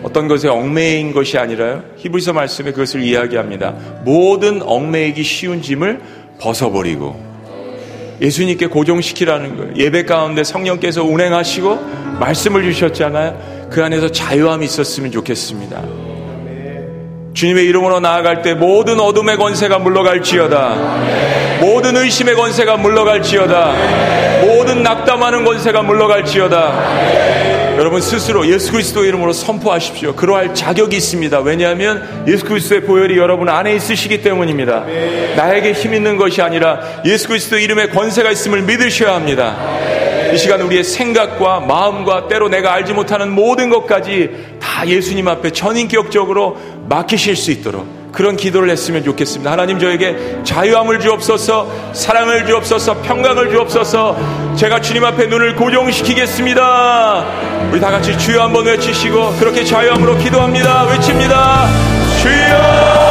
어떤 것에 얽매인 것이 아니라요. 히브리서 말씀에 그것을 이야기합니다. 모든 얽매이기 쉬운 짐을 벗어버리고 예수님께 고정시키라는 거예요. 예배 가운데 성령께서 운행하시고 말씀을 주셨잖아요. 그 안에서 자유함이 있었으면 좋겠습니다. 주님의 이름으로 나아갈 때 모든 어둠의 권세가 물러갈지어다. 모든 의심의 권세가 물러갈지어다. 모든 낙담하는 권세가 물러갈지어다. 여러분 스스로 예수 그리스도 이름으로 선포하십시오. 그러할 자격이 있습니다. 왜냐하면 예수 그리스도의 보혈이 여러분 안에 있으시기 때문입니다. 나에게 힘 있는 것이 아니라 예수 그리스도 이름의 권세가 있음을 믿으셔야 합니다. 이 시간 우리의 생각과 마음과 때로 내가 알지 못하는 모든 것까지 다 예수님 앞에 전인격적으로 맡기실 수 있도록 그런 기도를 했으면 좋겠습니다. 하나님 저에게 자유함을 주옵소서, 사랑을 주옵소서, 평강을 주옵소서, 제가 주님 앞에 눈을 고정시키겠습니다. 우리 다 같이 주여 한번 외치시고, 그렇게 자유함으로 기도합니다. 외칩니다. 주여!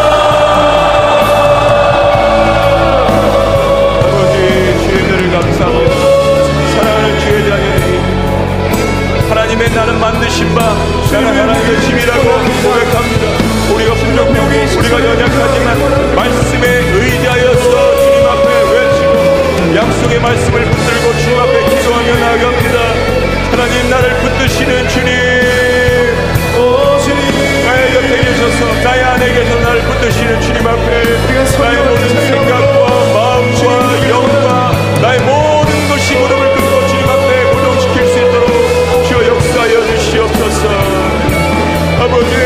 하나님의 나는 만드신 바 나는 하나님의 집이라고 고백합니다. 우리가 부족하고 우리가 연약하지만 말씀에 의지하여서 주님 앞에 외치고 약속의 말씀을 붙들고 주님 앞에 기도하며 나아갑니다. 하나님 나를 붙드시는 주님. 나의 곁에 계셔서 나의 안에 계셔서 나를 붙드시는 주님 앞에 나의 모든 생각과 마음과 영과 나의 모든 것이 무릎을 꿇고 주님 앞에 고정시킬 수 있도록 주여 역사하여 주시옵소서. 아버지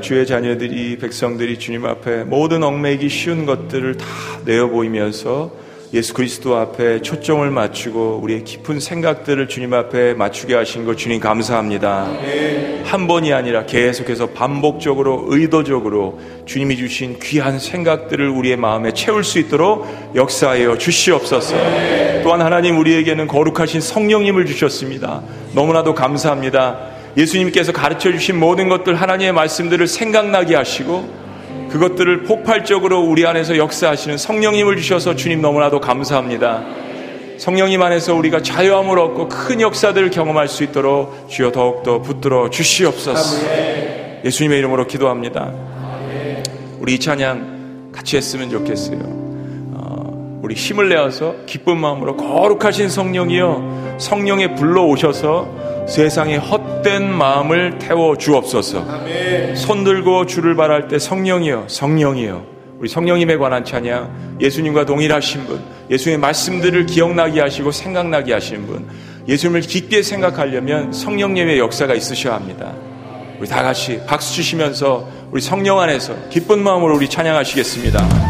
주의 자녀들이 백성들이 주님 앞에 모든 얽매기 쉬운 것들을 다 내어 보이면서 예수 그리스도 앞에 초점을 맞추고 우리의 깊은 생각들을 주님 앞에 맞추게 하신 것 주님 감사합니다. 한 번이 아니라 계속해서 반복적으로 의도적으로 주님이 주신 귀한 생각들을 우리의 마음에 채울 수 있도록 역사하여 주시옵소서. 또한 하나님 우리에게는 거룩하신 성령님을 주셨습니다. 너무나도 감사합니다. 예수님께서 가르쳐 주신 모든 것들 하나님의 말씀들을 생각나게 하시고 그것들을 폭발적으로 우리 안에서 역사하시는 성령님을 주셔서 주님 너무나도 감사합니다. 성령님 안에서 우리가 자유함을 얻고 큰 역사들을 경험할 수 있도록 주여 더욱더 붙들어 주시옵소서. 예수님의 이름으로 기도합니다. 우리 이 찬양 같이 했으면 좋겠어요. 어, 우리 힘을 내어서 기쁜 마음으로 거룩하신 성령이여 성령에 불러 오셔서 세상의 헛된 마음을 태워 주옵소서. 손 들고 주를 바랄 때 성령이여, 성령이여. 우리 성령님에 관한 찬양, 예수님과 동일하신 분, 예수의 말씀들을 기억나게 하시고 생각나게 하시는 분, 예수님을 깊게 생각하려면 성령님의 역사가 있으셔야 합니다. 우리 다 같이 박수 치시면서 우리 성령 안에서 기쁜 마음으로 우리 찬양하시겠습니다.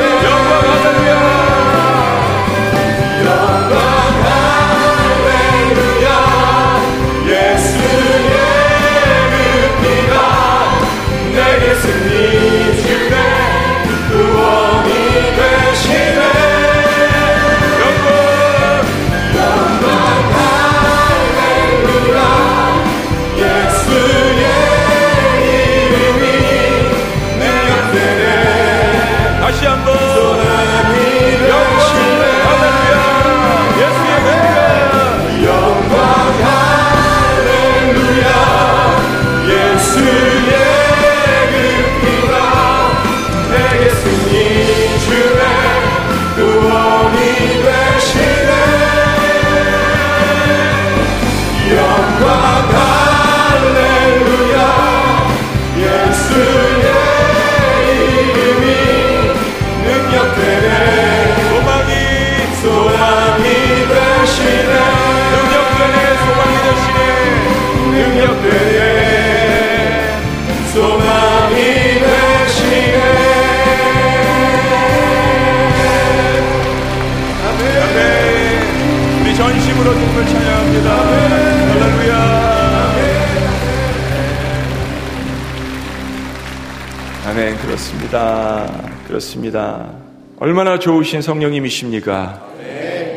아멘. 그렇습니다. 그렇습니다. 얼마나 좋으신 성령님이십니까?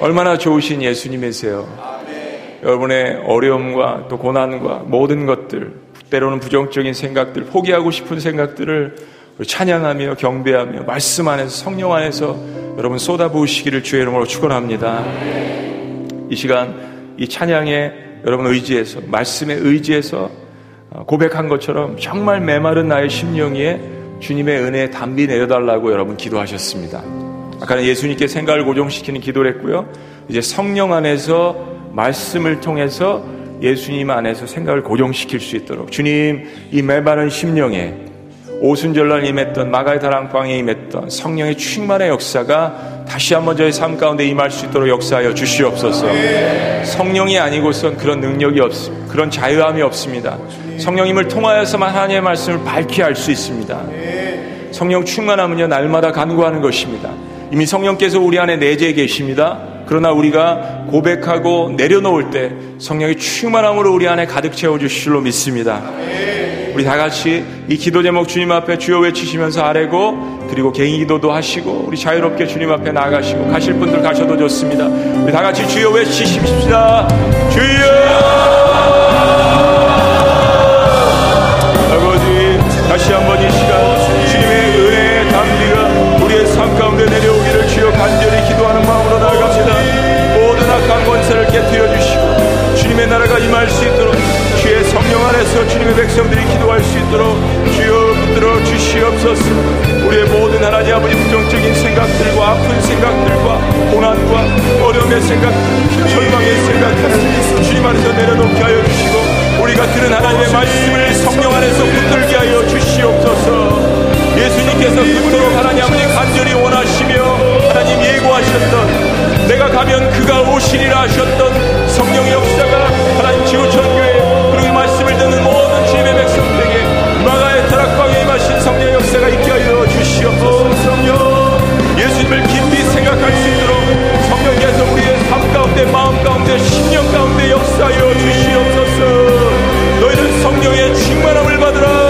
얼마나 좋으신 예수님이세요. 여러분의 어려움과 또 고난과 모든 것들, 때로는 부정적인 생각들, 포기하고 싶은 생각들을 찬양하며 경배하며 말씀 안에서 성령 안에서 여러분 쏟아부으시기를 주의 이름으로 축원합니다. 이 시간 이 찬양에 여러분 의지해서 말씀에 의지해서 고백한 것처럼 정말 메마른 나의 심령 위에 주님의 은혜에 담비 내려달라고 여러분 기도하셨습니다. 아까는 예수님께 생각을 고정시키는 기도를 했고요. 이제 성령 안에서 말씀을 통해서 예수님 안에서 생각을 고정시킬 수 있도록 주님 이 메마른 심령에 오순절날 임했던 마가의 다랑방에 임했던 성령의 충만의 역사가 다시 한번 저의 삶 가운데 임할 수 있도록 역사하여 주시옵소서. 성령이 아니고선 그런 능력이 없습니다. 그런 자유함이 없습니다. 성령님을 통하여서만 하나님의 말씀을 밝히 할수 있습니다. 성령 충만함은요 날마다 간구하는 것입니다. 이미 성령께서 우리 안에 내재해 계십니다. 그러나 우리가 고백하고 내려놓을 때 성령의 충만함으로 우리 안에 가득 채워 주실 줄로 믿습니다. 우리 다 같이 이 기도 제목 주님 앞에 주여 외치시면서 아뢰고 그리고 개인 기도도 하시고 우리 자유롭게 주님 앞에 나가시고 가실 분들 가셔도 좋습니다. 우리 다 같이 주여 외치십시다. 주여! 아버지 다시 한번 이 시간 주님의 은혜의 담비가 우리의 삶 가운데 내려오기를 주여 간절히 기도하는 마음으로 나아갑니다. 모든 악한 권세를 깨뜨려 주시고 주님의 나라가 임할 수 있도록 성령 안에서 주님의 백성들이 기도할 수 있도록 주여 붙들어 주시옵소서. 우리의 모든 하나님 아버지 부정적인 생각들과 아픈 생각들과 고난과 어려움의 생각 절망의 생각 주님 안에서 내려놓게 하여 주시고 우리가 들은 하나님의 말씀을 성령 안에서 붙들게 하여 주시옵소서. 예수님께서 그토록 하나님 아버지 간절히 원하시며 하나님 예고하셨던 내가 가면 그가 오시리라 하셨던 성령 역사가 하나님 지구촌 모든 주님의 백성들에게 마가의 타락방에 임하신 성령의 역사가 있게 하여 주시옵소서. 예수님을 깊이 생각할 수 있도록 성령께서 우리의 삶 가운데, 마음 가운데, 십령 가운데 역사하여 주시옵소서. 너희는 성령의 충만함을 받으라.